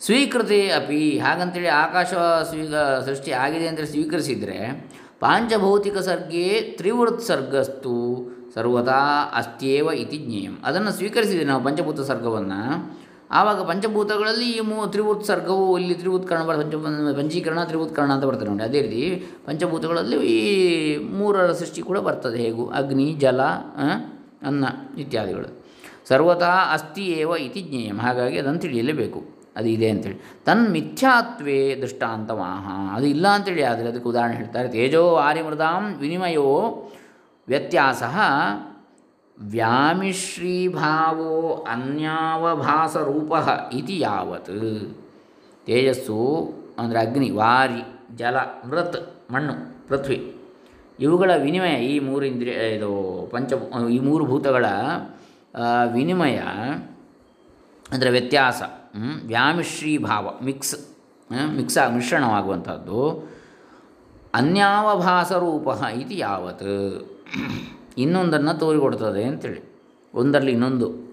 ಸ್ವೀಕೃತಿ ಅಪಿ ಹಾಗಂತೇಳಿ ಆಕಾಶ ಸ್ವೀಕ ಸೃಷ್ಟಿ ಆಗಿದೆ ಅಂತೇಳಿ ಸ್ವೀಕರಿಸಿದರೆ ಪಾಂಚಭೌತಿಕ ಸರ್ಗೇ ತ್ರಿವೃತ್ ಸರ್ಗಸ್ತು ಸರ್ವತಾ ಅಸ್ತ್ಯೇವ ಇತಿ ಜ್ಞೇಯಂ. ಅದನ್ನು ಸ್ವೀಕರಿಸಿದ್ರೆ ನಾವು ಪಂಚಭೂತ ಸರ್ಗವನ್ನು ಆವಾಗ ಪಂಚಭೂತಗಳಲ್ಲಿ ಈ ಮೂ ತ್ರಿವೃತ್ಸರ್ಗವು ಇಲ್ಲಿ ತ್ರಿಭೂತ್ಕರ್ಣ ಪಂಚ, ಪಂಚೀಕರಣ ತ್ರಿಭೂತ್ಕರ್ಣ ಅಂತ ಬರ್ತದೆ ನೋಡಿ. ಅದೇ ರೀತಿ ಪಂಚಭೂತಗಳಲ್ಲಿ ಈ ಮೂರರ ಸೃಷ್ಟಿ ಕೂಡ ಬರ್ತದೆ. ಹೇಗೂ? ಅಗ್ನಿ, ಜಲ ಅನ್ನ ಇತ್ಯಾದಿಗಳು. ಸರ್ವತಃ ಅಸ್ತಿ ಏವ ಇತಿ ಜ್ಞೇಯಂ. ಹಾಗಾಗಿ ಅದನ್ನು ತಿಳಿಯಲೇಬೇಕು. ಅದು ಇದೆ ಅಂತೇಳಿ. ತನ್ ಮಿಥ್ಯಾತ್ವೇ ದೃಷ್ಟಾಂತವಾಹ. ಅದು ಇಲ್ಲ ಅಂತೇಳಿ, ಆದರೆ ಅದಕ್ಕೆ ಉದಾಹರಣೆ ಹೇಳ್ತಾರೆ. ತೇಜೋ ಆರ್ಯಮೃದಾಂ ವಿನಿಮಯೋ ವ್ಯತ್ಯಾಸ ವ್ಯಾಮಿಶ್ರೀಭಾವೋ ಅನ್ಯಾವಭಾಸರೂಪ ಇತಿ ಯಾವತ್? ತೇಜಸ್ಸು ಅಂದರೆ ಅಗ್ನಿ, ವಾರಿ, ಜಲ, ಮೃತ್, ಮಣ್ಣು, ಪೃಥ್ವಿ. ಇವುಗಳ ವಿನಿಮಯ ಈ ಮೂರು ಇಂದ್ರಿಯ, ಇದು ಪಂಚ, ಈ ಮೂರು ಭೂತಗಳ ವಿನಿಮಯ ಅಂದರೆ ವ್ಯತ್ಯಾಸ. ವ್ಯಾಮಿಶ್ರೀಭಾವ, ಮಿಕ್ಸ್ ಮಿಕ್ಸ್, ಮಿಶ್ರಣವಾಗುವಂಥದ್ದು. ಅನ್ಯಾವಭಾಸರೂಪ ಇತಿ ಯಾವತ್? ಇನ್ನೊಂದನ್ನು ತೋರಿಕೊಡ್ತದೆ ಅಂತೇಳಿ. ಒಂದರಲ್ಲಿ ಇನ್ನೊಂದು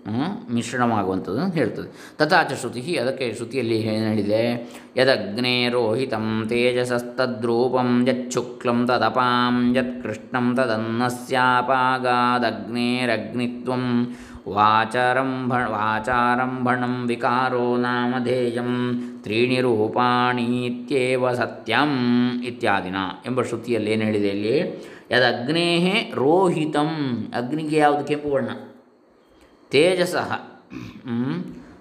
ಮಿಶ್ರಣವಾಗುವಂಥದ್ದು ಹೇಳ್ತದೆ. ತಥಾಚ ಶ್ರುತಿ ಅದಕ್ಕೆ ಶ್ರುತಿಯಲ್ಲಿ ಏನು ಹೇಳಿದೆ? ಯದಗ್ನೇ ರೋಹಿತಂ ತೇಜಸಸ್ತದ್ರೂಪಂ ಯಚ್ಛುಕ್ಲಂ ತದಪಾಂ ಯತ್ಕೃಷ್ಣಂ ತದನ್ನಸ್ಯಾಪಾಗಾದಗ್ನೇರಗ್ನಿತ್ವಂ ವಾಚಾರಂಭ ವಾಚಾರಂಭಣಂ ವಿಕಾರೋ ನಾಮಧೇಯಂ ತ್ರೀಣಿ ರೂಪಾಣೀತ್ಯೇವ ಸತ್ಯಂ ಇತ್ಯಾದಿನ ಎಂಬ ಶ್ರುತಿಯಲ್ಲಿ ಏನು ಹೇಳಿದೆ ಇಲ್ಲಿ? ಯದಗ್ನೇ ರೋಹಿತಂ. ಅಗ್ನಿಗೆ ಯಾವುದು? ಕೆಂಪು ಬಣ್ಣ. ತೇಜಸಃ.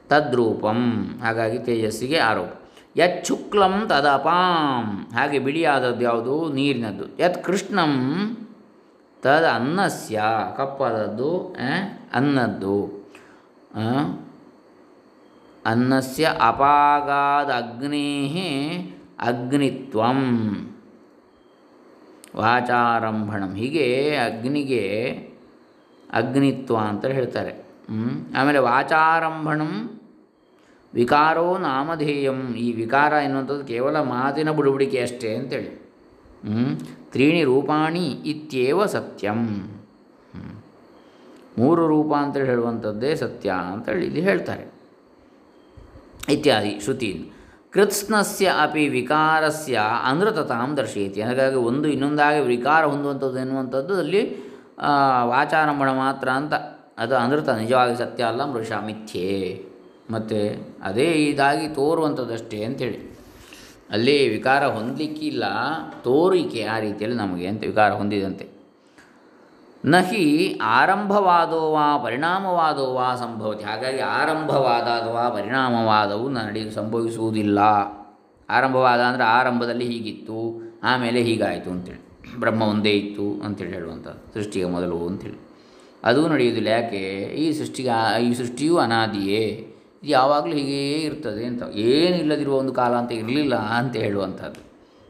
ತದ್ರೂಪಂ. ಹಾಗಾಗಿ ತೇಜಸ್ಸಿಗೆ ಆರೋಪ. ಯತ್ ಶುಕ್ಲಂ ತದಪಾಂ. ಹಾಗೆ ಬಿಳಿಯಾದದ್ದು ಯಾವುದು? ನೀರಿನದ್ದು. ಯತ್ ಕೃಷ್ಣಂ ತದ ಅನ್ನಸ್ಯ. ಕಪ್ಪಾದದ್ದು ಅನ್ನದ್ದು. ಅನ್ನಸ್ಯ ಅಪಾಗಾದ ಅಗ್ನೇ ಅಗ್ನಿತ್ವಂ. ವಾಚಾರಂಭಣಂ. ಹೀಗೆ ಅಗ್ನಿಗೆ ಅಗ್ನಿತ್ವ ಅಂತ ಹೇಳ್ತಾರೆ. ಆಮೇಲೆ ವಾಚಾರಂಭಣಂ ವಿಕಾರೋ ನಾಮಧೇಯಂ. ಈ ವಿಕಾರ ಎನ್ನುವಂಥದ್ದು ಕೇವಲ ಮಾತಿನ ಬುಡುಬುಡಿಕೆ ಅಷ್ಟೇ ಅಂತೇಳಿ. ತ್ರೀಣಿ ರೂಪಾಣಿ ಇತ್ಯೇವ ಸತ್ಯಂ. ಮೂರು ರೂಪ ಅಂತೇಳಿ ಹೇಳುವಂಥದ್ದೇ ಸತ್ಯ ಅಂತೇಳಿ ಇಲ್ಲಿ ಹೇಳ್ತಾರೆ. ಇತ್ಯಾದಿ ಶ್ರುತಿಯಿಂದ. ಕೃತ್ಸ್ನಸ್ಯ ಅಪಿ ವಿಕಾರಸ್ಯ ಅನೃತತಾಂ ದರ್ಶಯತಿ. ಹಾಗಾಗಿ ಒಂದು ಇನ್ನೊಂದಾಗಿ ವಿಕಾರ ಹೊಂದುವಂಥದ್ದು ಎನ್ನುವಂಥದ್ದು ಅಲ್ಲಿ ವಾಚಾರಂಭಣ ಮಾತ್ರ ಅಂತ ಅದು ಅನೃತ, ನಿಜವಾಗಿ ಸತ್ಯ ಅಲ್ಲ, ಮೃಷ ಮಿಥ್ಯೆ. ಮತ್ತು ಅದೇ ಇದಾಗಿ ತೋರುವಂಥದ್ದಷ್ಟೇ ಅಂಥೇಳಿ. ಅಲ್ಲಿ ವಿಕಾರ ಹೊಂದಲಿಕ್ಕಿಲ್ಲ, ತೋರಿಕೆ ಆ ರೀತಿಯಲ್ಲಿ ನಮಗೆ ಅಂತ ವಿಕಾರ ಹೊಂದಿದಂತೆ. ನಹಿ ಆರಂಭವಾದೋ ವಾ ಪರಿಣಾಮವಾದೋ ವಾ ಸಂಭವತಿ. ಹಾಗಾಗಿ ಆರಂಭವಾದ ಅಥವಾ ಪರಿಣಾಮವಾದವು ನಡೆ ಸಂಭವಿಸುವುದಿಲ್ಲ. ಆರಂಭವಾದ ಅಂದರೆ ಆರಂಭದಲ್ಲಿ ಹೀಗಿತ್ತು, ಆಮೇಲೆ ಹೀಗಾಯಿತು ಅಂತೇಳಿ. ಬ್ರಹ್ಮ ಒಂದೇ ಇತ್ತು ಅಂತೇಳಿ ಹೇಳುವಂಥದ್ದು ಸೃಷ್ಟಿಗೆ ಮೊದಲು ಅಂತೇಳಿ. ಅದು ನಡೆಯುವುದಿಲ್ಲ. ಯಾಕೆ? ಈ ಸೃಷ್ಟಿಗೆ ಈ ಸೃಷ್ಟಿಯೂ ಅನಾದಿಯೇ. ಇದು ಯಾವಾಗಲೂ ಹೀಗೇ ಇರ್ತದೆ ಅಂತ. ಏನಿಲ್ಲದಿರುವ ಒಂದು ಕಾಲ ಅಂತ ಇರಲಿಲ್ಲ ಅಂತ ಹೇಳುವಂಥದ್ದು.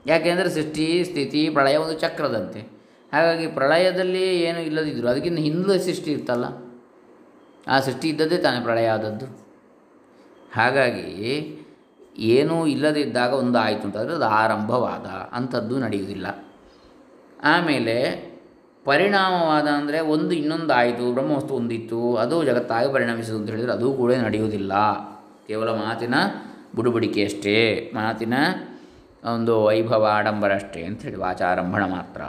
ಯಾಕೆಂದರೆ ಸೃಷ್ಟಿ, ಸ್ಥಿತಿ, ಪ್ರಳಯ ಒಂದು ಚಕ್ರದಂತೆ. ಹಾಗಾಗಿ ಪ್ರಳಯದಲ್ಲಿ ಏನು ಇಲ್ಲದಿದ್ದರು. ಅದಕ್ಕಿಂತ ಹಿಂದೆ ಸೃಷ್ಟಿ ಇರ್ತಲ್ಲ ಆ ಸೃಷ್ಟಿ ಇದ್ದದ್ದೇ ತಾನೇ ಪ್ರಳಯ ಆದದ್ದು. ಹಾಗಾಗಿ ಏನೂ ಇಲ್ಲದಿದ್ದಾಗ ಒಂದು ಆಯಿತು ಅಂತಂದರೆ ಅದು ಆರಂಭವಾದ ಅಂಥದ್ದು ನಡೆಯುವುದಿಲ್ಲ. ಆಮೇಲೆ ಪರಿಣಾಮವಾದ ಅಂದರೆ ಒಂದು ಇನ್ನೊಂದು ಆಯಿತು, ಬ್ರಹ್ಮವಸ್ತು ಒಂದಿತ್ತು, ಅದು ಜಗತ್ತಾಗಿ ಪರಿಣಮಿಸಿತು ಅಂತ ಹೇಳಿದರೆ ಅದು ಕೂಡ ನಡೆಯುವುದಿಲ್ಲ. ಕೇವಲ ಮಾತಿನ ಬುಡುಬುಡಿಕೆ ಅಷ್ಟೇ. ಮಾತಿನ ಒಂದು ವೈಭವ ಆಡಂಬರ ಅಷ್ಟೇ ಅಂತ ಹೇಳಿ ವಾಚಾರಂಭಣ ಮಾತ್ರ.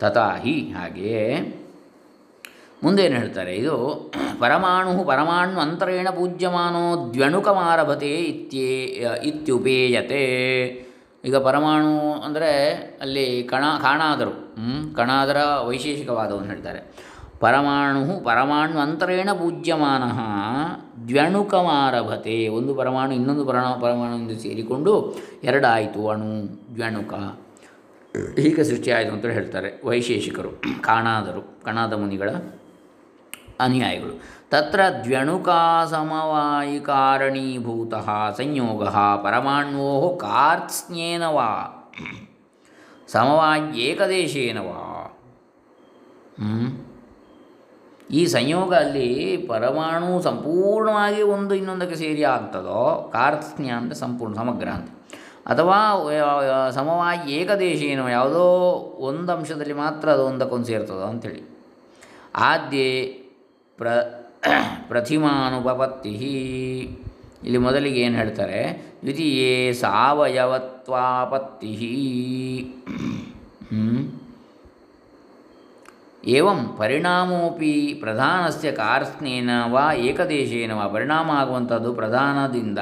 ತಥಾ ಹಿ ಹಾಗೆಯೇ ಮುಂದೇನು ಹೇಳ್ತಾರೆ ಇದು ಪರಮಾಣು ಪರಮಾಣು ಅಂತರೇಣ ಪೂಜ್ಯಮಾನೋ ದ್ವಣುಕಮಾರಭತೆ ಇತ್ಯೇ ಇತ್ಯುಪೇಯತೆ. ಈಗ ಪರಮಾಣು ಅಂದರೆ ಅಲ್ಲಿ ಕಣ, ಕಾಣಾದರು? ಕಣಾದರ ವೈಶೇಷಿಕವಾದವನ್ನು ಹೇಳ್ತಾರೆ. ಪರಮಾಣು ಪರಮಾಣು ಅಂತರೇಣ ಪೂಜ್ಯಮಾನ ದ್ವಣುಕಮಾರಭತೆ. ಒಂದು ಪರಮಾಣು ಇನ್ನೊಂದು ಪರಮಾಣು ಪರಮಾಣುವಿಂದ ಸೇರಿಕೊಂಡು ಎರಡಾಯಿತು, ಅಣು ದ್ವ್ಯಣುಕ ಹೀಗೆ ಸೃಷ್ಟಿಯಾಯಿತು ಅಂತ ಹೇಳ್ತಾರೆ ವೈಶೇಷಿಕರು, ಕಾಣಾದರು, ಕಣಾದ ಮುನಿಗಳ ಅನುಯಾಯಿಗಳು. ತತ್ರ ದ್ವ್ಯಣುಕಾ ಸಮವಾಯಿಕಾರಣೀಭೂತ ಸಂಯೋಗ ಪರಮಾಣ್ವೋ ಕಾರ್ತ್ಸ್ನೇನ ವಾ. ಸಮವಾಯ್ಯೇಕದೇಶೇನ ವಾ. ಈ ಸಂಯೋಗ ಅಲ್ಲಿ ಪರಮಾಣು ಸಂಪೂರ್ಣವಾಗಿ ಒಂದು ಇನ್ನೊಂದಕ್ಕೆ ಸೇರಿ ಆಗ್ತದೋ ಕಾರ್ತ್ಸ್ನ್ಯ ಅಂದರೆ ಸಂಪೂರ್ಣ ಸಮಗ್ರ ಅಂತ. ಅಥವಾ ಸಮವಾಗಿ ಏಕದೇಶೀನ ಯಾವುದೋ ಒಂದು ಅಂಶದಲ್ಲಿ ಮಾತ್ರ ಅದು ಒಂದಕ್ಕೊಂದು ಸೇರ್ತದೋ ಅಂಥೇಳಿ ಆದ್ಯೆ ಪ್ರ ಪ್ರತಿಮಾನುಪಪತ್ತಿ ಇಲ್ಲಿ ಮೊದಲಿಗೆ ಏನು ಹೇಳ್ತಾರೆ? ದ್ವಿತೀಯೇ ಸಾವಯವತ್ವಾಪತ್ತಿ? ಏವಂ ಪರಿಣಾಮೋಪಿ ಪ್ರಧಾನಸ್ಯ ಕಾರ್ಸ್ನೇನ ವಾ ಏಕದೇಶೇನ ವಾ ಪರಿಣಾಮ ಆಗುವಂಥದ್ದು ಪ್ರಧಾನದಿಂದ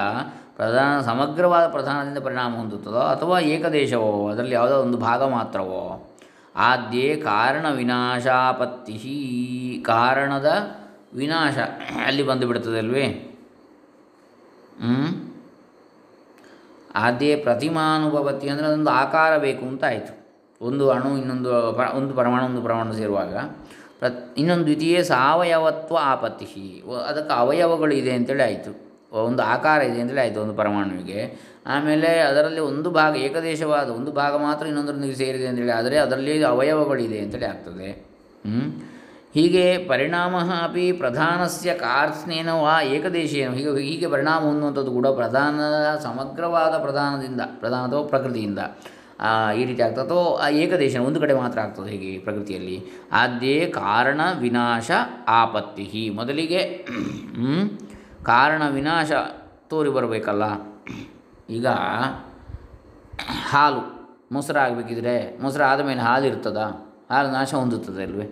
ಪ್ರಧಾನ, ಸಮಗ್ರವಾದ ಪ್ರಧಾನದಿಂದ ಪರಿಣಾಮ ಹೊಂದುತ್ತದೋ ಅಥವಾ ಏಕದೇಶವೋ, ಅದರಲ್ಲಿ ಯಾವುದೋ ಒಂದು ಭಾಗ ಮಾತ್ರವೋ? ಆದ್ಯೇ ಕಾರಣ ವಿನಾಶಾಪತ್ತಿ ಕಾರಣದ ವಿನಾಶ ಅಲ್ಲಿ ಬಂದು ಬಿಡ್ತದಲ್ವೇ ಆದ್ಯೇ ಪ್ರತಿಮಾನುಭವತಿ ಅಂದರೆ ಅದೊಂದು ಆಕಾರ ಬೇಕು ಅಂತ ಆಯಿತು. ಒಂದು ಅಣು, ಇನ್ನೊಂದು ಒಂದು ಪರಮಾಣು ಒಂದು ಪರಮಾಣು ಸೇರುವಾಗ. ಪ್ರ, ಇನ್ನೊಂದು ದ್ವಿತೀಯ ಸಾವಯವತ್ವ ಆಪತ್ತಿ ಅದಕ್ಕೆ ಅವಯವಗಳು ಇದೆ ಅಂತೇಳಿ ಆಯಿತು. ಒಂದು ಆಕಾರ ಇದೆ ಅಂತೇಳಿ ಆಯಿತು ಒಂದು ಪರಮಾಣುವಿಗೆ. ಆಮೇಲೆ ಅದರಲ್ಲಿ ಒಂದು ಭಾಗ ಏಕದೇಶವಾದ ಒಂದು ಭಾಗ ಮಾತ್ರ ಇನ್ನೊಂದರೊಂದಿಗೆ ಸೇರಿದೆ ಅಂತೇಳಿ ಆದರೆ ಅದರಲ್ಲಿ ಅವಯವಗಳಿದೆ ಅಂತೇಳಿ ಆಗ್ತದೆ. ಹೀಗೆ ಪರಿಣಾಮ ಅಪಿ ಪ್ರಧಾನಸ್ಯ ಕಾರ್ಸ್ನೇನ ವಾ ಏಕದೇಶೇನ. ಹೀಗೆ ಹೀಗೆ ಪರಿಣಾಮ ಹೊಂದುವಂಥದ್ದು ಕೂಡ ಪ್ರಧಾನದ ಸಮಗ್ರವಾದ ಪ್ರಧಾನದಿಂದ, ಪ್ರಧಾನ ಅಥವಾ ಪ್ರಕೃತಿಯಿಂದ. ಈ ರೀತಿ ಆಗ್ತದೆ. ಅಥವಾ ಆ ಏಕದೇಶ ಒಂದು ಕಡೆ ಮಾತ್ರ ಆಗ್ತದೆ ಹೀಗೆ ಪ್ರಕೃತಿಯಲ್ಲಿ. ಆದ್ಯೇ ಕಾರಣ ವಿನಾಶ ಆಪತ್ತಿ ಮೊದಲಿಗೆ ಕಾರಣ ವಿನಾಶ ತೋರಿ ಬರಬೇಕಲ್ಲ. ಈಗ ಹಾಲು ಮೊಸರು ಆಗಬೇಕಿದ್ರೆ ಮೊಸರು ಆದಮೇಲೆ ಹಾಲು ಇರ್ತದ? ಹಾಲು ನಾಶ ಹೊಂದುತ್ತದೆ ಅಲ್ವೇ?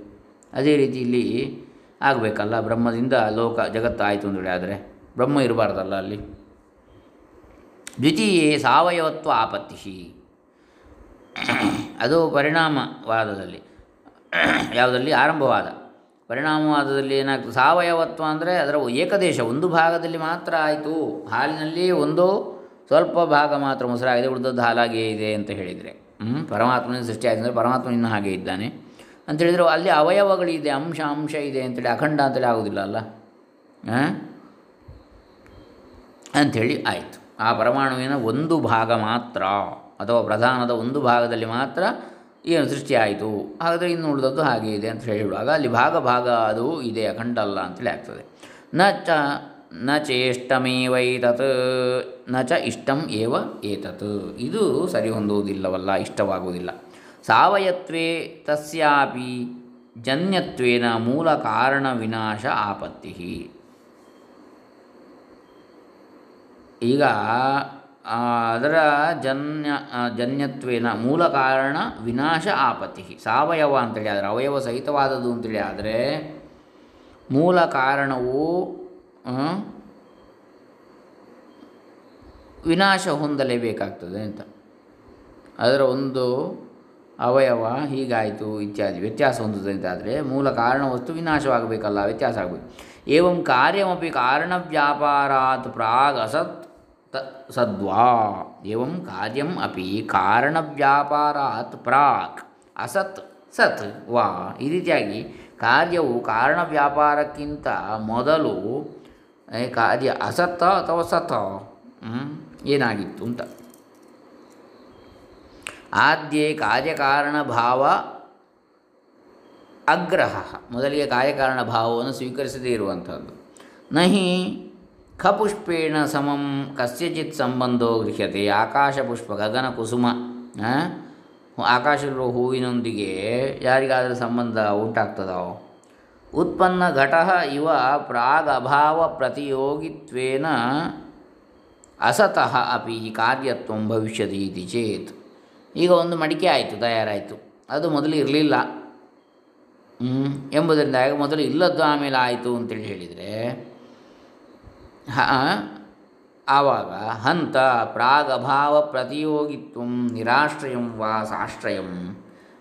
ಅದೇ ರೀತಿ ಇಲ್ಲಿ ಆಗಬೇಕಲ್ಲ. ಬ್ರಹ್ಮದಿಂದ ಲೋಕ ಜಗತ್ತು ಆಯಿತು ಅಂತೇಳಿ ಆದರೆ ಬ್ರಹ್ಮ ಇರಬಾರ್ದಲ್ಲ ಅಲ್ಲಿ. ದ್ವಿತೀಯ ಸಾವಯವತ್ವ ಆಪತ್ತಿ ಅದು ಪರಿಣಾಮವಾದದಲ್ಲಿ ಯಾವುದರಲ್ಲಿ ಆರಂಭವಾದ. ಪರಿಣಾಮವಾದದಲ್ಲಿ ಏನಾಗ್ತದೆ ಸಾವಯವತ್ವ ಅಂದರೆ ಅದರ ಏಕದೇಶ, ಒಂದು ಭಾಗದಲ್ಲಿ ಮಾತ್ರ ಆಯಿತು. ಹಾಲಿನಲ್ಲಿ ಒಂದು ಸ್ವಲ್ಪ ಭಾಗ ಮಾತ್ರ ಮೊಸರಾಗಿದೆ, ಉಳಿದದ್ದು ಹಾಲಾಗಿಯೇ ಇದೆ ಅಂತ ಹೇಳಿದರೆ. ಹ್ಞೂ ಪರಮಾತ್ಮನ ಸೃಷ್ಟಿ ಅಂದರೆ ಪರಮಾತ್ಮ ಇನ್ನೂ ಹಾಗೆ ಇದ್ದಾನೆ. ಅಂತ ಹೇಳಿದರೆ ಅಲ್ಲಿ ಅವಯವಗಳಿದೆ, ಅಂಶ ಅಂಶ ಇದೆ ಅಂತೇಳಿ ಅಖಂಡ ಅಂತೇಳಿ ಆಗೋದಿಲ್ಲ ಅಲ್ಲ? ಹಾಂ? ಅಂಥೇಳಿ ಆಯಿತು. ಆ ಪರಮಾಣುವಿನ ಒಂದು ಭಾಗ ಮಾತ್ರ, ಅಥವಾ ಪ್ರಧಾನದ ಒಂದು ಭಾಗದಲ್ಲಿ ಮಾತ್ರ ಏನು ಸೃಷ್ಟಿಯಾಯಿತು? ಆದರೆ ಇನ್ನು ಉಳಿದದ್ದು ಹಾಗೆ ಇದೆ ಅಂತ ಹೇಳುವಾಗ ಅಲ್ಲಿ ಭಾಗ ಭಾಗ ಅದು ಇದೆ, ಅಖಂಡ ಅಲ್ಲ ಅಂತೇಳಿ ಆಗ್ತದೆ. ನ ಚ, ನ ಚೇಷ್ಟಮೇವೈತತ್ನ ಚ ಇಷ್ಟಂ ಏವ ಏತತ್. ಇದು ಸರಿ ಹೊಂದುವುದಿಲ್ಲವಲ್ಲ, ಇಷ್ಟವಾಗುವುದಿಲ್ಲ. ಸಾವಯತ್ವೇ ತಸ್ಯಾಪಿ ಜನ್ಯತ್ವೇನ ಮೂಲ ಕಾರಣ ವಿನಾಶ ಆಪತ್ತಿ ಈಗ ಅದರ ಜನ್ಯ ಜನ್ಯತ್ವೇನ ಮೂಲ ಕಾರಣ ವಿನಾಶ ಆಪತ್ತಿ ಸಾವಯವ ಅಂತೇಳಿ ಆದರೆ, ಅವಯವ ಸಹಿತವಾದದ್ದು ಅಂತೇಳಿ ಆದರೆ, ಮೂಲ ಕಾರಣವು ವಿನಾಶ ಹೊಂದಲೇಬೇಕಾಗ್ತದೆ ಅಂತ. ಅದರ ಒಂದು ಅವಯವ ಹೀಗಾಯಿತು ಇತ್ಯಾದಿ, ವ್ಯತ್ಯಾಸ ಹೊಂದುತ್ತದೆ ಅಂತಾದರೆ ಮೂಲ ಕಾರಣ ವಸ್ತು ವಿನಾಶವಾಗಬೇಕಲ್ಲ, ವ್ಯತ್ಯಾಸ ಆಗಬೇಕು. ಏವಂ ಕಾರ್ಯಮಿ ಕಾರಣ ವ್ಯಾಪಾರಾತ್ ಪ್ರಾಗ್ ಅಸತ್ ತ ಸದ್ವಾ ಏವಂ ಕಾರ್ಯಂ ಅಪಿ ಕಾರಣ ವ್ಯಾಪಾರಾತ್ ಪ್ರಾಕ್ ಅಸತ್ ಸತ್ ವಾ ಈ ರೀತಿಯಾಗಿ ಕಾರ್ಯವು ಕಾರಣ ವ್ಯಾಪಾರಕ್ಕಿಂತ ಮೊದಲು ಕಾರ್ಯ ಅಸತ್ತ ಅಥವಾ ಸತ ಏನಾಗಿತ್ತು ಅಂತ. ಆದ್ಯೆ ಕಾರ್ಯಕಾರಣ ಭಾವ ಅಗ್ರಹ. ಮೊದಲಿಗೆ ಕಾರ್ಯಕಾರಣ ಭಾವವನ್ನು ಸ್ವೀಕರಿಸದೇ ಇರುವಂಥದ್ದು. ನಹಿ ಖಪುಷ್ಪೇಣ ಸಮಂ ಕಸ್ಯಚಿತ್ ಸಂಬಂಧೋ ಗೃಹ್ಯತೆ. ಆಕಾಶಪುಷ್ಪ ಗಗನ ಕುಸುಮ ಆ? ಆಕಾಶದಲ್ಲಿರುವ ಹೂವಿನೊಂದಿಗೆ ಯಾರಿಗಾದರೂ ಸಂಬಂಧ ಉಂಟಾಗ್ತದೋ? ಉತ್ಪನ್ನ ಘಟ ಇವ ಪ್ರಾಗ್ ಅಭಾವ ಪ್ರತಿಯೋಗಿತ್ವೇನ ಅಸತಃ ಅಪಿ ಕಾರ್ಯತ್ವ ಭವಿಷ್ಯತಿ ಇತಿ ಚೇತ್. ಈಗ ಒಂದು ಮಡಿಕೆ ಆಯಿತು, ತಯಾರಾಯಿತು. ಅದು ಮೊದಲು ಇರಲಿಲ್ಲ. ಎಂಬುದರಿಂದ ಮೊದಲು ಇಲ್ಲದ್ದು ಆಮೇಲೆ ಆಯಿತು ಅಂತೇಳಿ ಹೇಳಿದರೆ ಆವಾಗ ಹಂತ ಪ್ರಾಗಭಾವ ಪ್ರತಿಯೋಗಿತ್ವ ನಿರಾಶ್ರಯಂ ವಾ ಸಾಶ್ರಯಂ.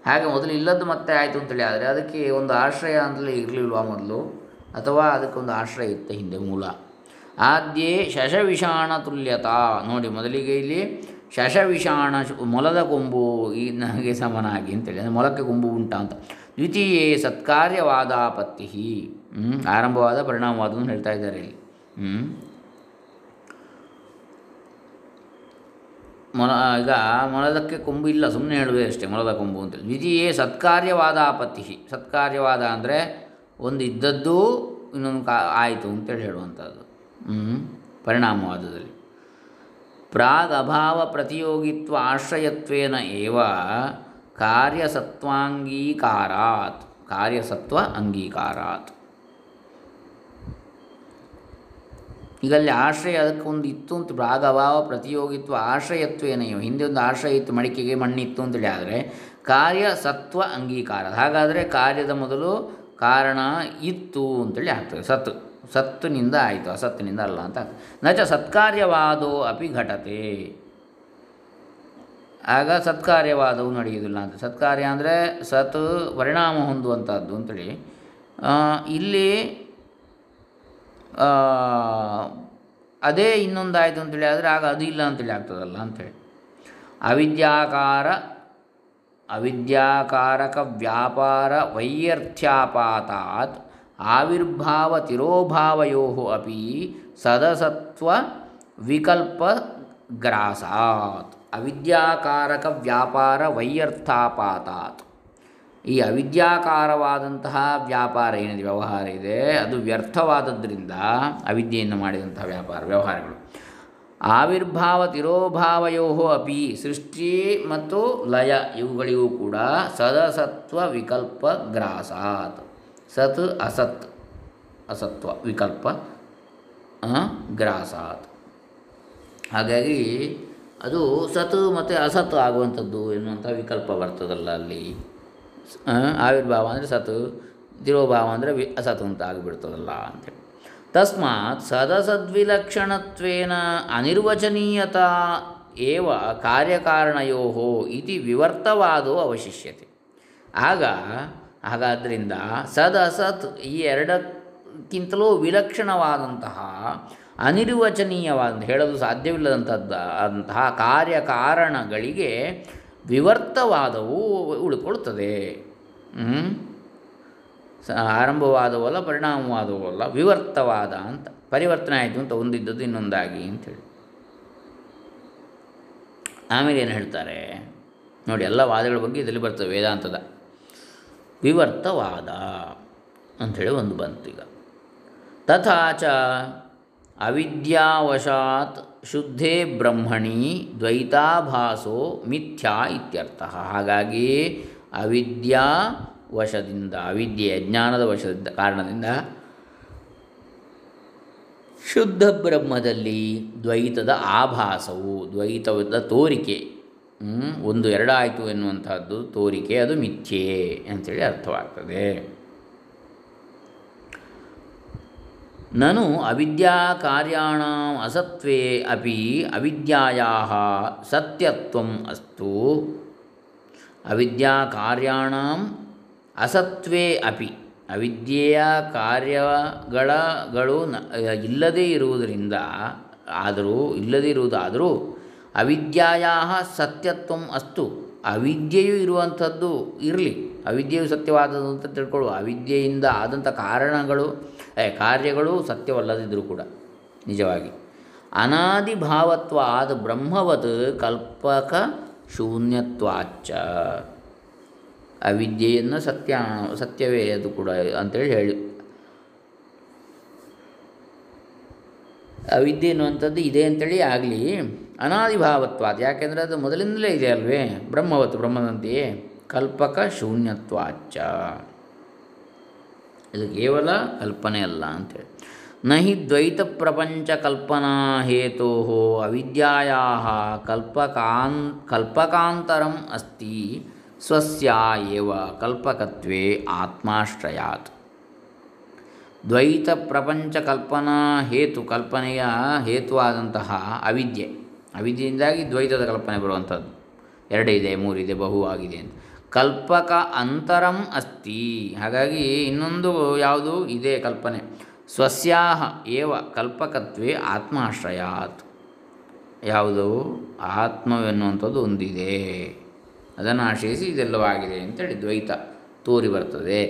ಹಾಗೆ ಮೊದಲು ಇಲ್ಲದ್ದು ಮತ್ತೆ ಆಯಿತು ಅಂತೇಳಿ. ಆದರೆ ಅದಕ್ಕೆ ಒಂದು ಆಶ್ರಯ ಅಂತಲೇ ಇರಲಿಲ್ವಾ ಮೊದಲು? ಅಥವಾ ಅದಕ್ಕೊಂದು ಆಶ್ರಯ ಇತ್ತು ಹಿಂದೆ ಮೂಲ? ಆದ್ಯೇ ಶಶವಿಷಾಣ ತುಲ್ಯತಾ. ನೋಡಿ, ಮೊದಲಿಗೆ ಇಲ್ಲಿ ಶಶವಿಷಾಣ ಮೊಲದ ಕೊಂಬು ಈ ನನಗೆ ಸಮನಾಗಿ ಅಂತೇಳಿ. ಅಂದರೆ ಮೊಲಕ್ಕೆ ಕೊಂಬು ಉಂಟ ಅಂತ. ದ್ವಿತೀಯ ಸತ್ಕಾರ್ಯವಾದಾಪತ್ತಿ? ಆರಂಭವಾದ ಪರಿಣಾಮವಾದವನ್ನು ಹೇಳ್ತಾ ಇದ್ದಾರೆ ಇಲ್ಲಿ? ಮೊಲ, ಈಗ ಮೊಲದಕ್ಕೆ ಕೊಂಬು ಇಲ್ಲ ಸುಮ್ಮನೆ ಹೇಳುವೆ ಅಷ್ಟೇ, ಮೊಲದ ಕೊಂಬು ಅಂತೇಳಿ. ದ್ವಿತೀಯೇ ಸತ್ಕಾರ್ಯವಾದ ಆಪತ್ತಿ ಸತ್ಕಾರ್ಯವಾದ ಅಂದರೆ ಒಂದು ಇದ್ದದ್ದು ಇನ್ನೊಂದು ಕಾ, ಆಯಿತು ಅಂತೇಳಿ ಹೇಳುವಂಥದ್ದು. ಹ್ಞೂ ಪರಿಣಾಮವಾದದಲ್ಲಿ ಪ್ರಾಗ್ ಅಭಾವ ಪ್ರತಿಯೋಗಿತ್ವ ಆಶ್ರಯತ್ವೇನ ಏವ ಕಾರ್ಯಸತ್ವಾಂಗೀಕಾರಾತ್. ಕಾರ್ಯಸತ್ವ ಅಂಗೀಕಾರಾತ್. ಈಗ ಅಲ್ಲಿ ಆಶ್ರಯ ಅದಕ್ಕೆ ಒಂದು ಇತ್ತು ಅಂತ ಭಾಗಭಾವ ಪ್ರತಿಯೋಗಿತ್ವ ಆಶ್ರಯತ್ವ ಇವ. ಹಿಂದೆ ಒಂದು ಆಶ್ರಯ ಇತ್ತು, ಮಡಿಕೆಗೆ ಮಣ್ಣಿತ್ತು ಅಂತೇಳಿ ಆದರೆ ಕಾರ್ಯ ಸತ್ವ ಅಂಗೀಕಾರ. ಹಾಗಾದರೆ ಕಾರ್ಯದ ಮೊದಲು ಕಾರಣ ಇತ್ತು ಅಂತೇಳಿ ಆಗ್ತದೆ. ಸತ್ ಸತ್ತಿನಿಂದ ಆಯಿತು. ಅಸತ್ತಿನಿಂದ ಅಲ್ಲ ಅಂತ ಆಗ್ತದೆ. ನಚ ಸತ್ಕಾರ್ಯವಾದೋ ಅಪಿ ಘಟತೆ. ಆಗ ಸತ್ಕಾರ್ಯವಾದವು ನಡೆಯುವುದಿಲ್ಲ ಅಂತ. ಸತ್ಕಾರ್ಯ ಅಂದರೆ ಸತ್ ಪರಿಣಾಮ ಹೊಂದುವಂಥದ್ದು ಅಂತೇಳಿ ಇಲ್ಲಿ ಅದೇ ಇನ್ನೊಂದಾಯಿತು ಅಂತೇಳಿ ಆದರೆ ಆಗ ಅದು ಇಲ್ಲ ಅಂತೇಳಿ ಆಗ್ತದಲ್ಲ ಅಂಥೇಳಿ ಅವಿದ್ಯಾಕಾರ, ಅವಿದ್ಯಾಕಾರಕ ವ್ಯಾಪಾರ ವೈಯರ್ಥ್ಯಾಪಾತಾತ್ ಆವಿರ್ಭಾವ ತಿರೋಭಾವಯೋ ಅಪಿ ಸದಸತ್ವ ವಿಕಲ್ಪ ಗ್ರಾಸಾತ್. ಅವಿದ್ಯಾಕಾರಕ ವ್ಯಾಪಾರ ವೈಯರ್ಥಾಪಾತಾತ್ ಈ ಅವಿದ್ಯಾಕಾರವಾದಂತಹ ವ್ಯಾಪಾರ ಏನಿದೆ, ವ್ಯವಹಾರ ಇದೆ, ಅದು ವ್ಯರ್ಥವಾದದ್ದರಿಂದ ಅವಿದ್ಯೆಯನ್ನು ಮಾಡಿದಂತಹ ವ್ಯಾಪಾರ, ವ್ಯವಹಾರಗಳು. ಆವಿರ್ಭಾವ ತಿರೋಭಾವಯೋ ಅಪಿ, ಸೃಷ್ಟಿ ಮತ್ತು ಲಯ ಇವುಗಳಿಗೂ ಕೂಡ ಸದಸತ್ವ ವಿಕಲ್ಪ ಗ್ರಾಸಾತ್. ಸತ್ ಅಸತ್, ಅಸತ್ವ ವಿಕಲ್ಪ ಗ್ರಾಸಾತ್. ಹಾಗಾಗಿ ಅದು ಸತ್ ಮತ್ತು ಅಸತ್ ಆಗುವಂಥದ್ದು ಎನ್ನುವಂಥ ವಿಕಲ್ಪ ಬರ್ತದಲ್ಲ ಅಲ್ಲಿ. ಆವಿರ್ಭಾವ ಅಂದರೆ ಸತ್ ತಿರೋಭಾವ ಅಂದರೆ ವಿ ಅಸತ್ ಅಂತ ಆಗಿಬಿಡ್ತದಲ್ಲ ಅಂತೇಳಿ ತಸ್ಮಾತ್ ಸದಸದ್ವಿಲಕ್ಷಣತ್ವೇನ ಅನಿರ್ವಚನೀಯತಾ ಏವ ಕಾರ್ಯಕಾರಣಯೋ ಇತಿ ವಿವರ್ತವಾದೋ ಅವಶಿಷ್ಯತೆ. ಆಗ ಹಾಗಾದ್ದರಿಂದ ಸದಸತ್ ಈ ಎರಡಕ್ಕಿಂತಲೂ ವಿಲಕ್ಷಣವಾದಂತಹ ಅನಿರ್ವಚನೀಯವಾದ ಹೇಳಲು ಸಾಧ್ಯವಿಲ್ಲದಂಥದ್ದು ಅಂತಹ ಕಾರ್ಯಕಾರಣಗಳಿಗೆ ವಿವರ್ತವಾದವು ಉಳ್ಕೊಳ್ತದೆ. ಆರಂಭವಾದವಲ್ಲ, ಪರಿಣಾಮವಾದವಲ್ಲ, ವಿವರ್ತವಾದ ಅಂತ. ಪರಿವರ್ತನೆ ಆಯಿತು ಅಂತ ಒಂದಿದ್ದದ್ದು ಇನ್ನೊಂದಾಗಿ ಅಂಥೇಳಿ. ಆಮೇಲೆ ಏನು ಹೇಳ್ತಾರೆ? ನೋಡಿ, ಎಲ್ಲ ವಾದಗಳ ಬಗ್ಗೆ ಇದರಲ್ಲಿ ಬರ್ತದೆ ವೇದಾಂತದ. ವಿವರ್ತವಾದ ಅಂಥೇಳಿ ಒಂದು ಬಂತು ಈಗ. ತಥಾಚ ಅವಿದ್ಯಾವಶಾತ್ ಶುದ್ಧೇ ಬ್ರಹ್ಮಣಿ ದ್ವೈತಾಭಾಸೋ ಮಿಥ್ಯಾ ಇತ್ಯರ್ಥ. ಹಾಗಾಗಿ ಅವಿದ್ಯಾ ವಶದಿಂದ ಅವಿದ್ಯೆ ಅಜ್ಞಾನದ ವಶದಿಂದ, ಕಾರಣದಿಂದ ಶುದ್ಧ ಬ್ರಹ್ಮದಲ್ಲಿ ದ್ವೈತದ ಆಭಾಸವು, ದ್ವೈತದ ತೋರಿಕೆ ಒಂದು ಎರಡಾಯಿತು ಎನ್ನುವಂಥದ್ದು ತೋರಿಕೆ, ಅದು ಮಿಥ್ಯೆ ಅಂಥೇಳಿ ಅರ್ಥವಾಗ್ತದೆ. ನನು ಅವಿದ್ಯಾ ಕಾರ್ಯಾಣ ಅಸತ್ವೇ ಅಪಿ ಅವಿದ್ಯಾಯಾಹ ಸತ್ಯತ್ವಂ ಅಸ್ತು. ಅವಿದ್ಯಾ ಕಾರ್ಯಾಣ ಅಸತ್ವೇ ಅಪಿ. ಅವಿದ್ಯೆಯ ಕಾರ್ಯಗಳಗಳು ನ- ಇಲ್ಲದೇ ಇರುವುದರಿಂದ ಆದರೂ, ಇಲ್ಲದೇ ಇರುವುದಾದರೂ ಅವಿದ್ಯಾಯ ಸತ್ಯತ್ವಂ ಅಸ್ತು. ಅವಿದ್ಯೆಯು ಇರುವಂಥದ್ದು ಇರಲಿ. ಅವಿದ್ಯೆಯು ಸತ್ಯವಾದದ್ದು ಅಂತ ತಿಳ್ಕೊಳ್ಳುವ. ಅವಿದ್ಯೆಯಿಂದ ಆದಂಥ ಕಾರಣಗಳು ಕಾರ್ಯಗಳು ಸತ್ಯವಲ್ಲದಿದ್ದರೂ ಕೂಡ, ನಿಜವಾಗಿ. ಅನಾದಿ ಭಾವತ್ವಾದ ಬ್ರಹ್ಮವತ್ ಕಲ್ಪಕ ಶೂನ್ಯತ್ವಾಚ್ಚ. ಅವಿದ್ಯೆಯನ್ನು ಸತ್ಯ, ಸತ್ಯವೇ ಅದು ಕೂಡ ಅಂತೇಳಿ ಹೇಳಿ. ಅವಿದ್ಯೆ ಅನ್ನುವಂಥದ್ದು ಇದೆ ಅಂತೇಳಿ ಆಗಲಿ. ಅನಾದಿ ಭಾವತ್ವಾದ ಯಾಕೆಂದರೆ ಅದು ಮೊದಲಿಂದಲೇ ಇದೆ ಅಲ್ವೇ? ಬ್ರಹ್ಮವತ್ತು, ಬ್ರಹ್ಮದಂತೆಯೇ? ಕಲ್ಪಕ ಶೂನ್ಯತ್ವಾಚ ಇದು ಕೇವಲ ಕಲ್ಪನೆ ಅಲ್ಲ ಅಂತೇಳಿ. ನಹಿ ದ್ವೈತ ಪ್ರಪಂಚ ಕಲ್ಪನಾ ಹೇತೋ ಅವಿದ್ಯಾಯಾ ಕಲ್ಪಕಾನ್, ಕಲ್ಪಕಾಂತರಂ ಅಸ್ತಿ ಸ್ವಸ್ಯ ಕಲ್ಪಕತ್ವೇ ಆತ್ಮಾಶ್ರಯಾತ್. ದ್ವೈತ ಪ್ರಪಂಚ ಕಲ್ಪನಾ ಹೇತು, ಕಲ್ಪನೆಯ ಹೇತುವಾದಂತಹ ಅವಿದ್ಯೆ. ಅವಿದ್ಯೆಯಿಂದಾಗಿ ದ್ವೈತದ ಕಲ್ಪನೆ ಬರುವಂಥದ್ದು. ಎರಡಿದೆ ಮೂರಿದೆ ಬಹು ಆಗಿದೆ ಅಂತ. ಕಲ್ಪಕ ಅಂತರಂ ಅಸ್ತಿ. ಹಾಗಾಗಿ ಇನ್ನೊಂದು ಯಾವುದು? ಇದೇ ಕಲ್ಪನೆ. ಸ್ವಸ್ಯಾಹ ಏವ ಕಲ್ಪಕತ್ವೇ ಆತ್ಮಾಶ್ರಯಾತ್. ಯಾವುದು? ಆತ್ಮವೆನ್ನುವಂಥದ್ದು ಒಂದಿದೆ. ಅದನ್ನು ಆಶ್ರಯಿಸಿ ಇದೆಲ್ಲವಾಗಿದೆ ಅಂತೇಳಿ ದ್ವೈತ ತೋರಿ ಬರ್ತದೆ.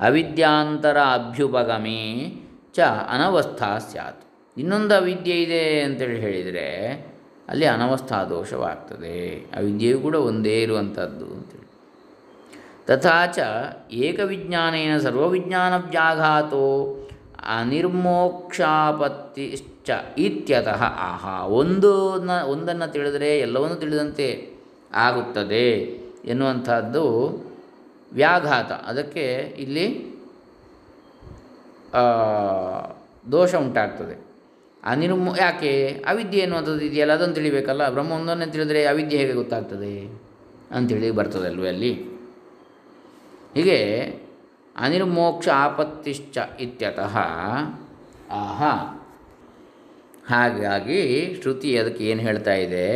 ಅವಿದ್ಯಾಂತರ ಅಭ್ಯುಪಗಮೇ ಚ ಅನವಸ್ಥಾ ಸ್ಯಾತ್. ಇನ್ನೊಂದು ಅವಿದ್ಯೆ ಇದೆ ಅಂತೇಳಿ ಹೇಳಿದರೆ ಅಲ್ಲಿ ಅನವಸ್ಥಾ ದೋಷವಾಗ್ತದೆ. ಅವಿದ್ಯೆಯು ಕೂಡ ಒಂದೇ ಇರುವಂಥದ್ದು ಅಂತೇಳಿ. ತಥಾಚ ಏಕವಿಜ್ಞಾನೇನ ಏಕವಿಜ್ಞಾನೇನ ಸರ್ವವಿಜ್ಞಾನವ್ಯಾಘಾತೋ ಅನಿರ್ಮೋಕ್ಷಾಪತ್ತಿಶ್ಚ ಇತ್ಯತಃ. ಆಹಾ ಒಂದನ್ನ ಒಂದನ್ನು ತಿಳಿದರೆ ಎಲ್ಲವನ್ನೂ ತಿಳಿದಂತೆ ಆಗುತ್ತದೆ ಎನ್ನುವಂಥದ್ದು ವ್ಯಾಘಾತ. ಅದಕ್ಕೆ ಇಲ್ಲಿ ದೋಷ ಉಂಟಾಗ್ತದೆ. ಅನಿರ್ಮೋ ಯಾಕೆ? ಅವಿದ್ಯೆ ಅನ್ನುವಂಥದ್ದು ಇದೆಯಲ್ಲ ಅದನ್ನು ತಿಳಿಬೇಕಲ್ಲ? ಬ್ರಹ್ಮ ಒಂದನ್ನೇ ತಿಳಿದರೆ ಅವಿದ್ಯೆ ಹೇಗೆ ಗೊತ್ತಾಗ್ತದೆ? ಅಂಥೇಳಿ ಬರ್ತದಲ್ವೇ ಅಲ್ಲಿ? ಹೀಗೆ ಅನಿರ್ಮೋಕ್ಷ ಆಪತ್ತಿಶ್ಚ ಇತ್ಯತಃ, ಆಹಾ. ಹಾಗಾಗಿ ಶ್ರುತಿ ಅದಕ್ಕೆ ಏನು ಹೇಳ್ತಾ ಇದೆ?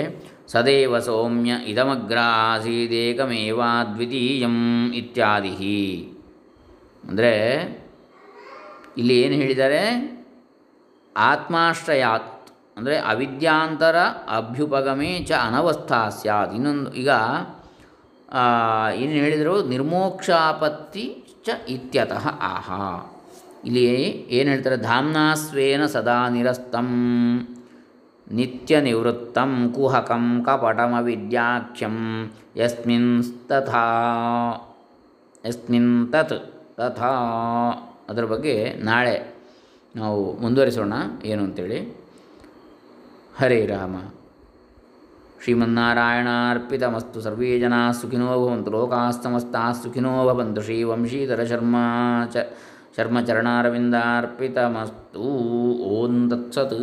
ಸದೇವ ಸೌಮ್ಯ ಇದಮಗ್ರ ಆಸೀದೇಕಮೇವಾ ದ್ವಿತೀಯಂ ಇತ್ಯಾದಿ ಅಂದರೆ, ಇಲ್ಲಿ ಏನು ಹೇಳಿದ್ದಾರೆ? ಆತ್ಮಾಶ್ರಯಾತ್, ಅಂದರೆ ಅವಿದ್ಯಾಂತರ ಅಭ್ಯುಪಗಮೇ ಚ ಅನವಸ್ಥಾ ಸ್ಯಾತ್. ಇನ್ನೊಂದು, ಈಗ ಏನು ಹೇಳಿದರು ನಿರ್ಮೋಕ್ಷಾಪತ್ತಿ ಚ ಇತ್ಯತಃ ಆಹಾ. ಇಲ್ಲಿ ಏನು ಹೇಳ್ತಾರೆ? ಧಾಮ್ನಾಸ್ವೇನ ಸದಾ ನಿರಸ್ತಂ, ನಿತ್ಯ ನಿವೃತ್ತಂ, ಕುಹಕಂ ಕಪಟಮವಿದ್ಯಾಖ್ಯಂ, ಯಸ್ಮಿನ್ ತಥಾ, ಯಸ್ಮಿನ್ ತತ್ ತಥಾ. ಅದರ ಬಗ್ಗೆ ನಾಳೆ ನಾವು ಮುಂದುವರಿಸೋಣ. ಏನು ಅಂತೇಳಿ? ಹರೇ ರಾಮ. ಶ್ರೀಮನ್ನಾರಾಯಣಾರ್ಪಿತಮಸ್ತು ಸರ್ವೇ ಜನಾ ಸುಖಿನೋ ಭವಂತು. ಲೋಕಾಸ್ತಮಸ್ತಾ ಸುಖಿನೋ ಭವಂತು. ಶ್ರೀ ವಂಶೀಧರ ಶರ್ಮಾ ಚ ಶರ್ಮಚರಣಾರವಿಂದಾರ್ಪಿತಮಸ್ತು ಓಂ ತತ್ಸತ್.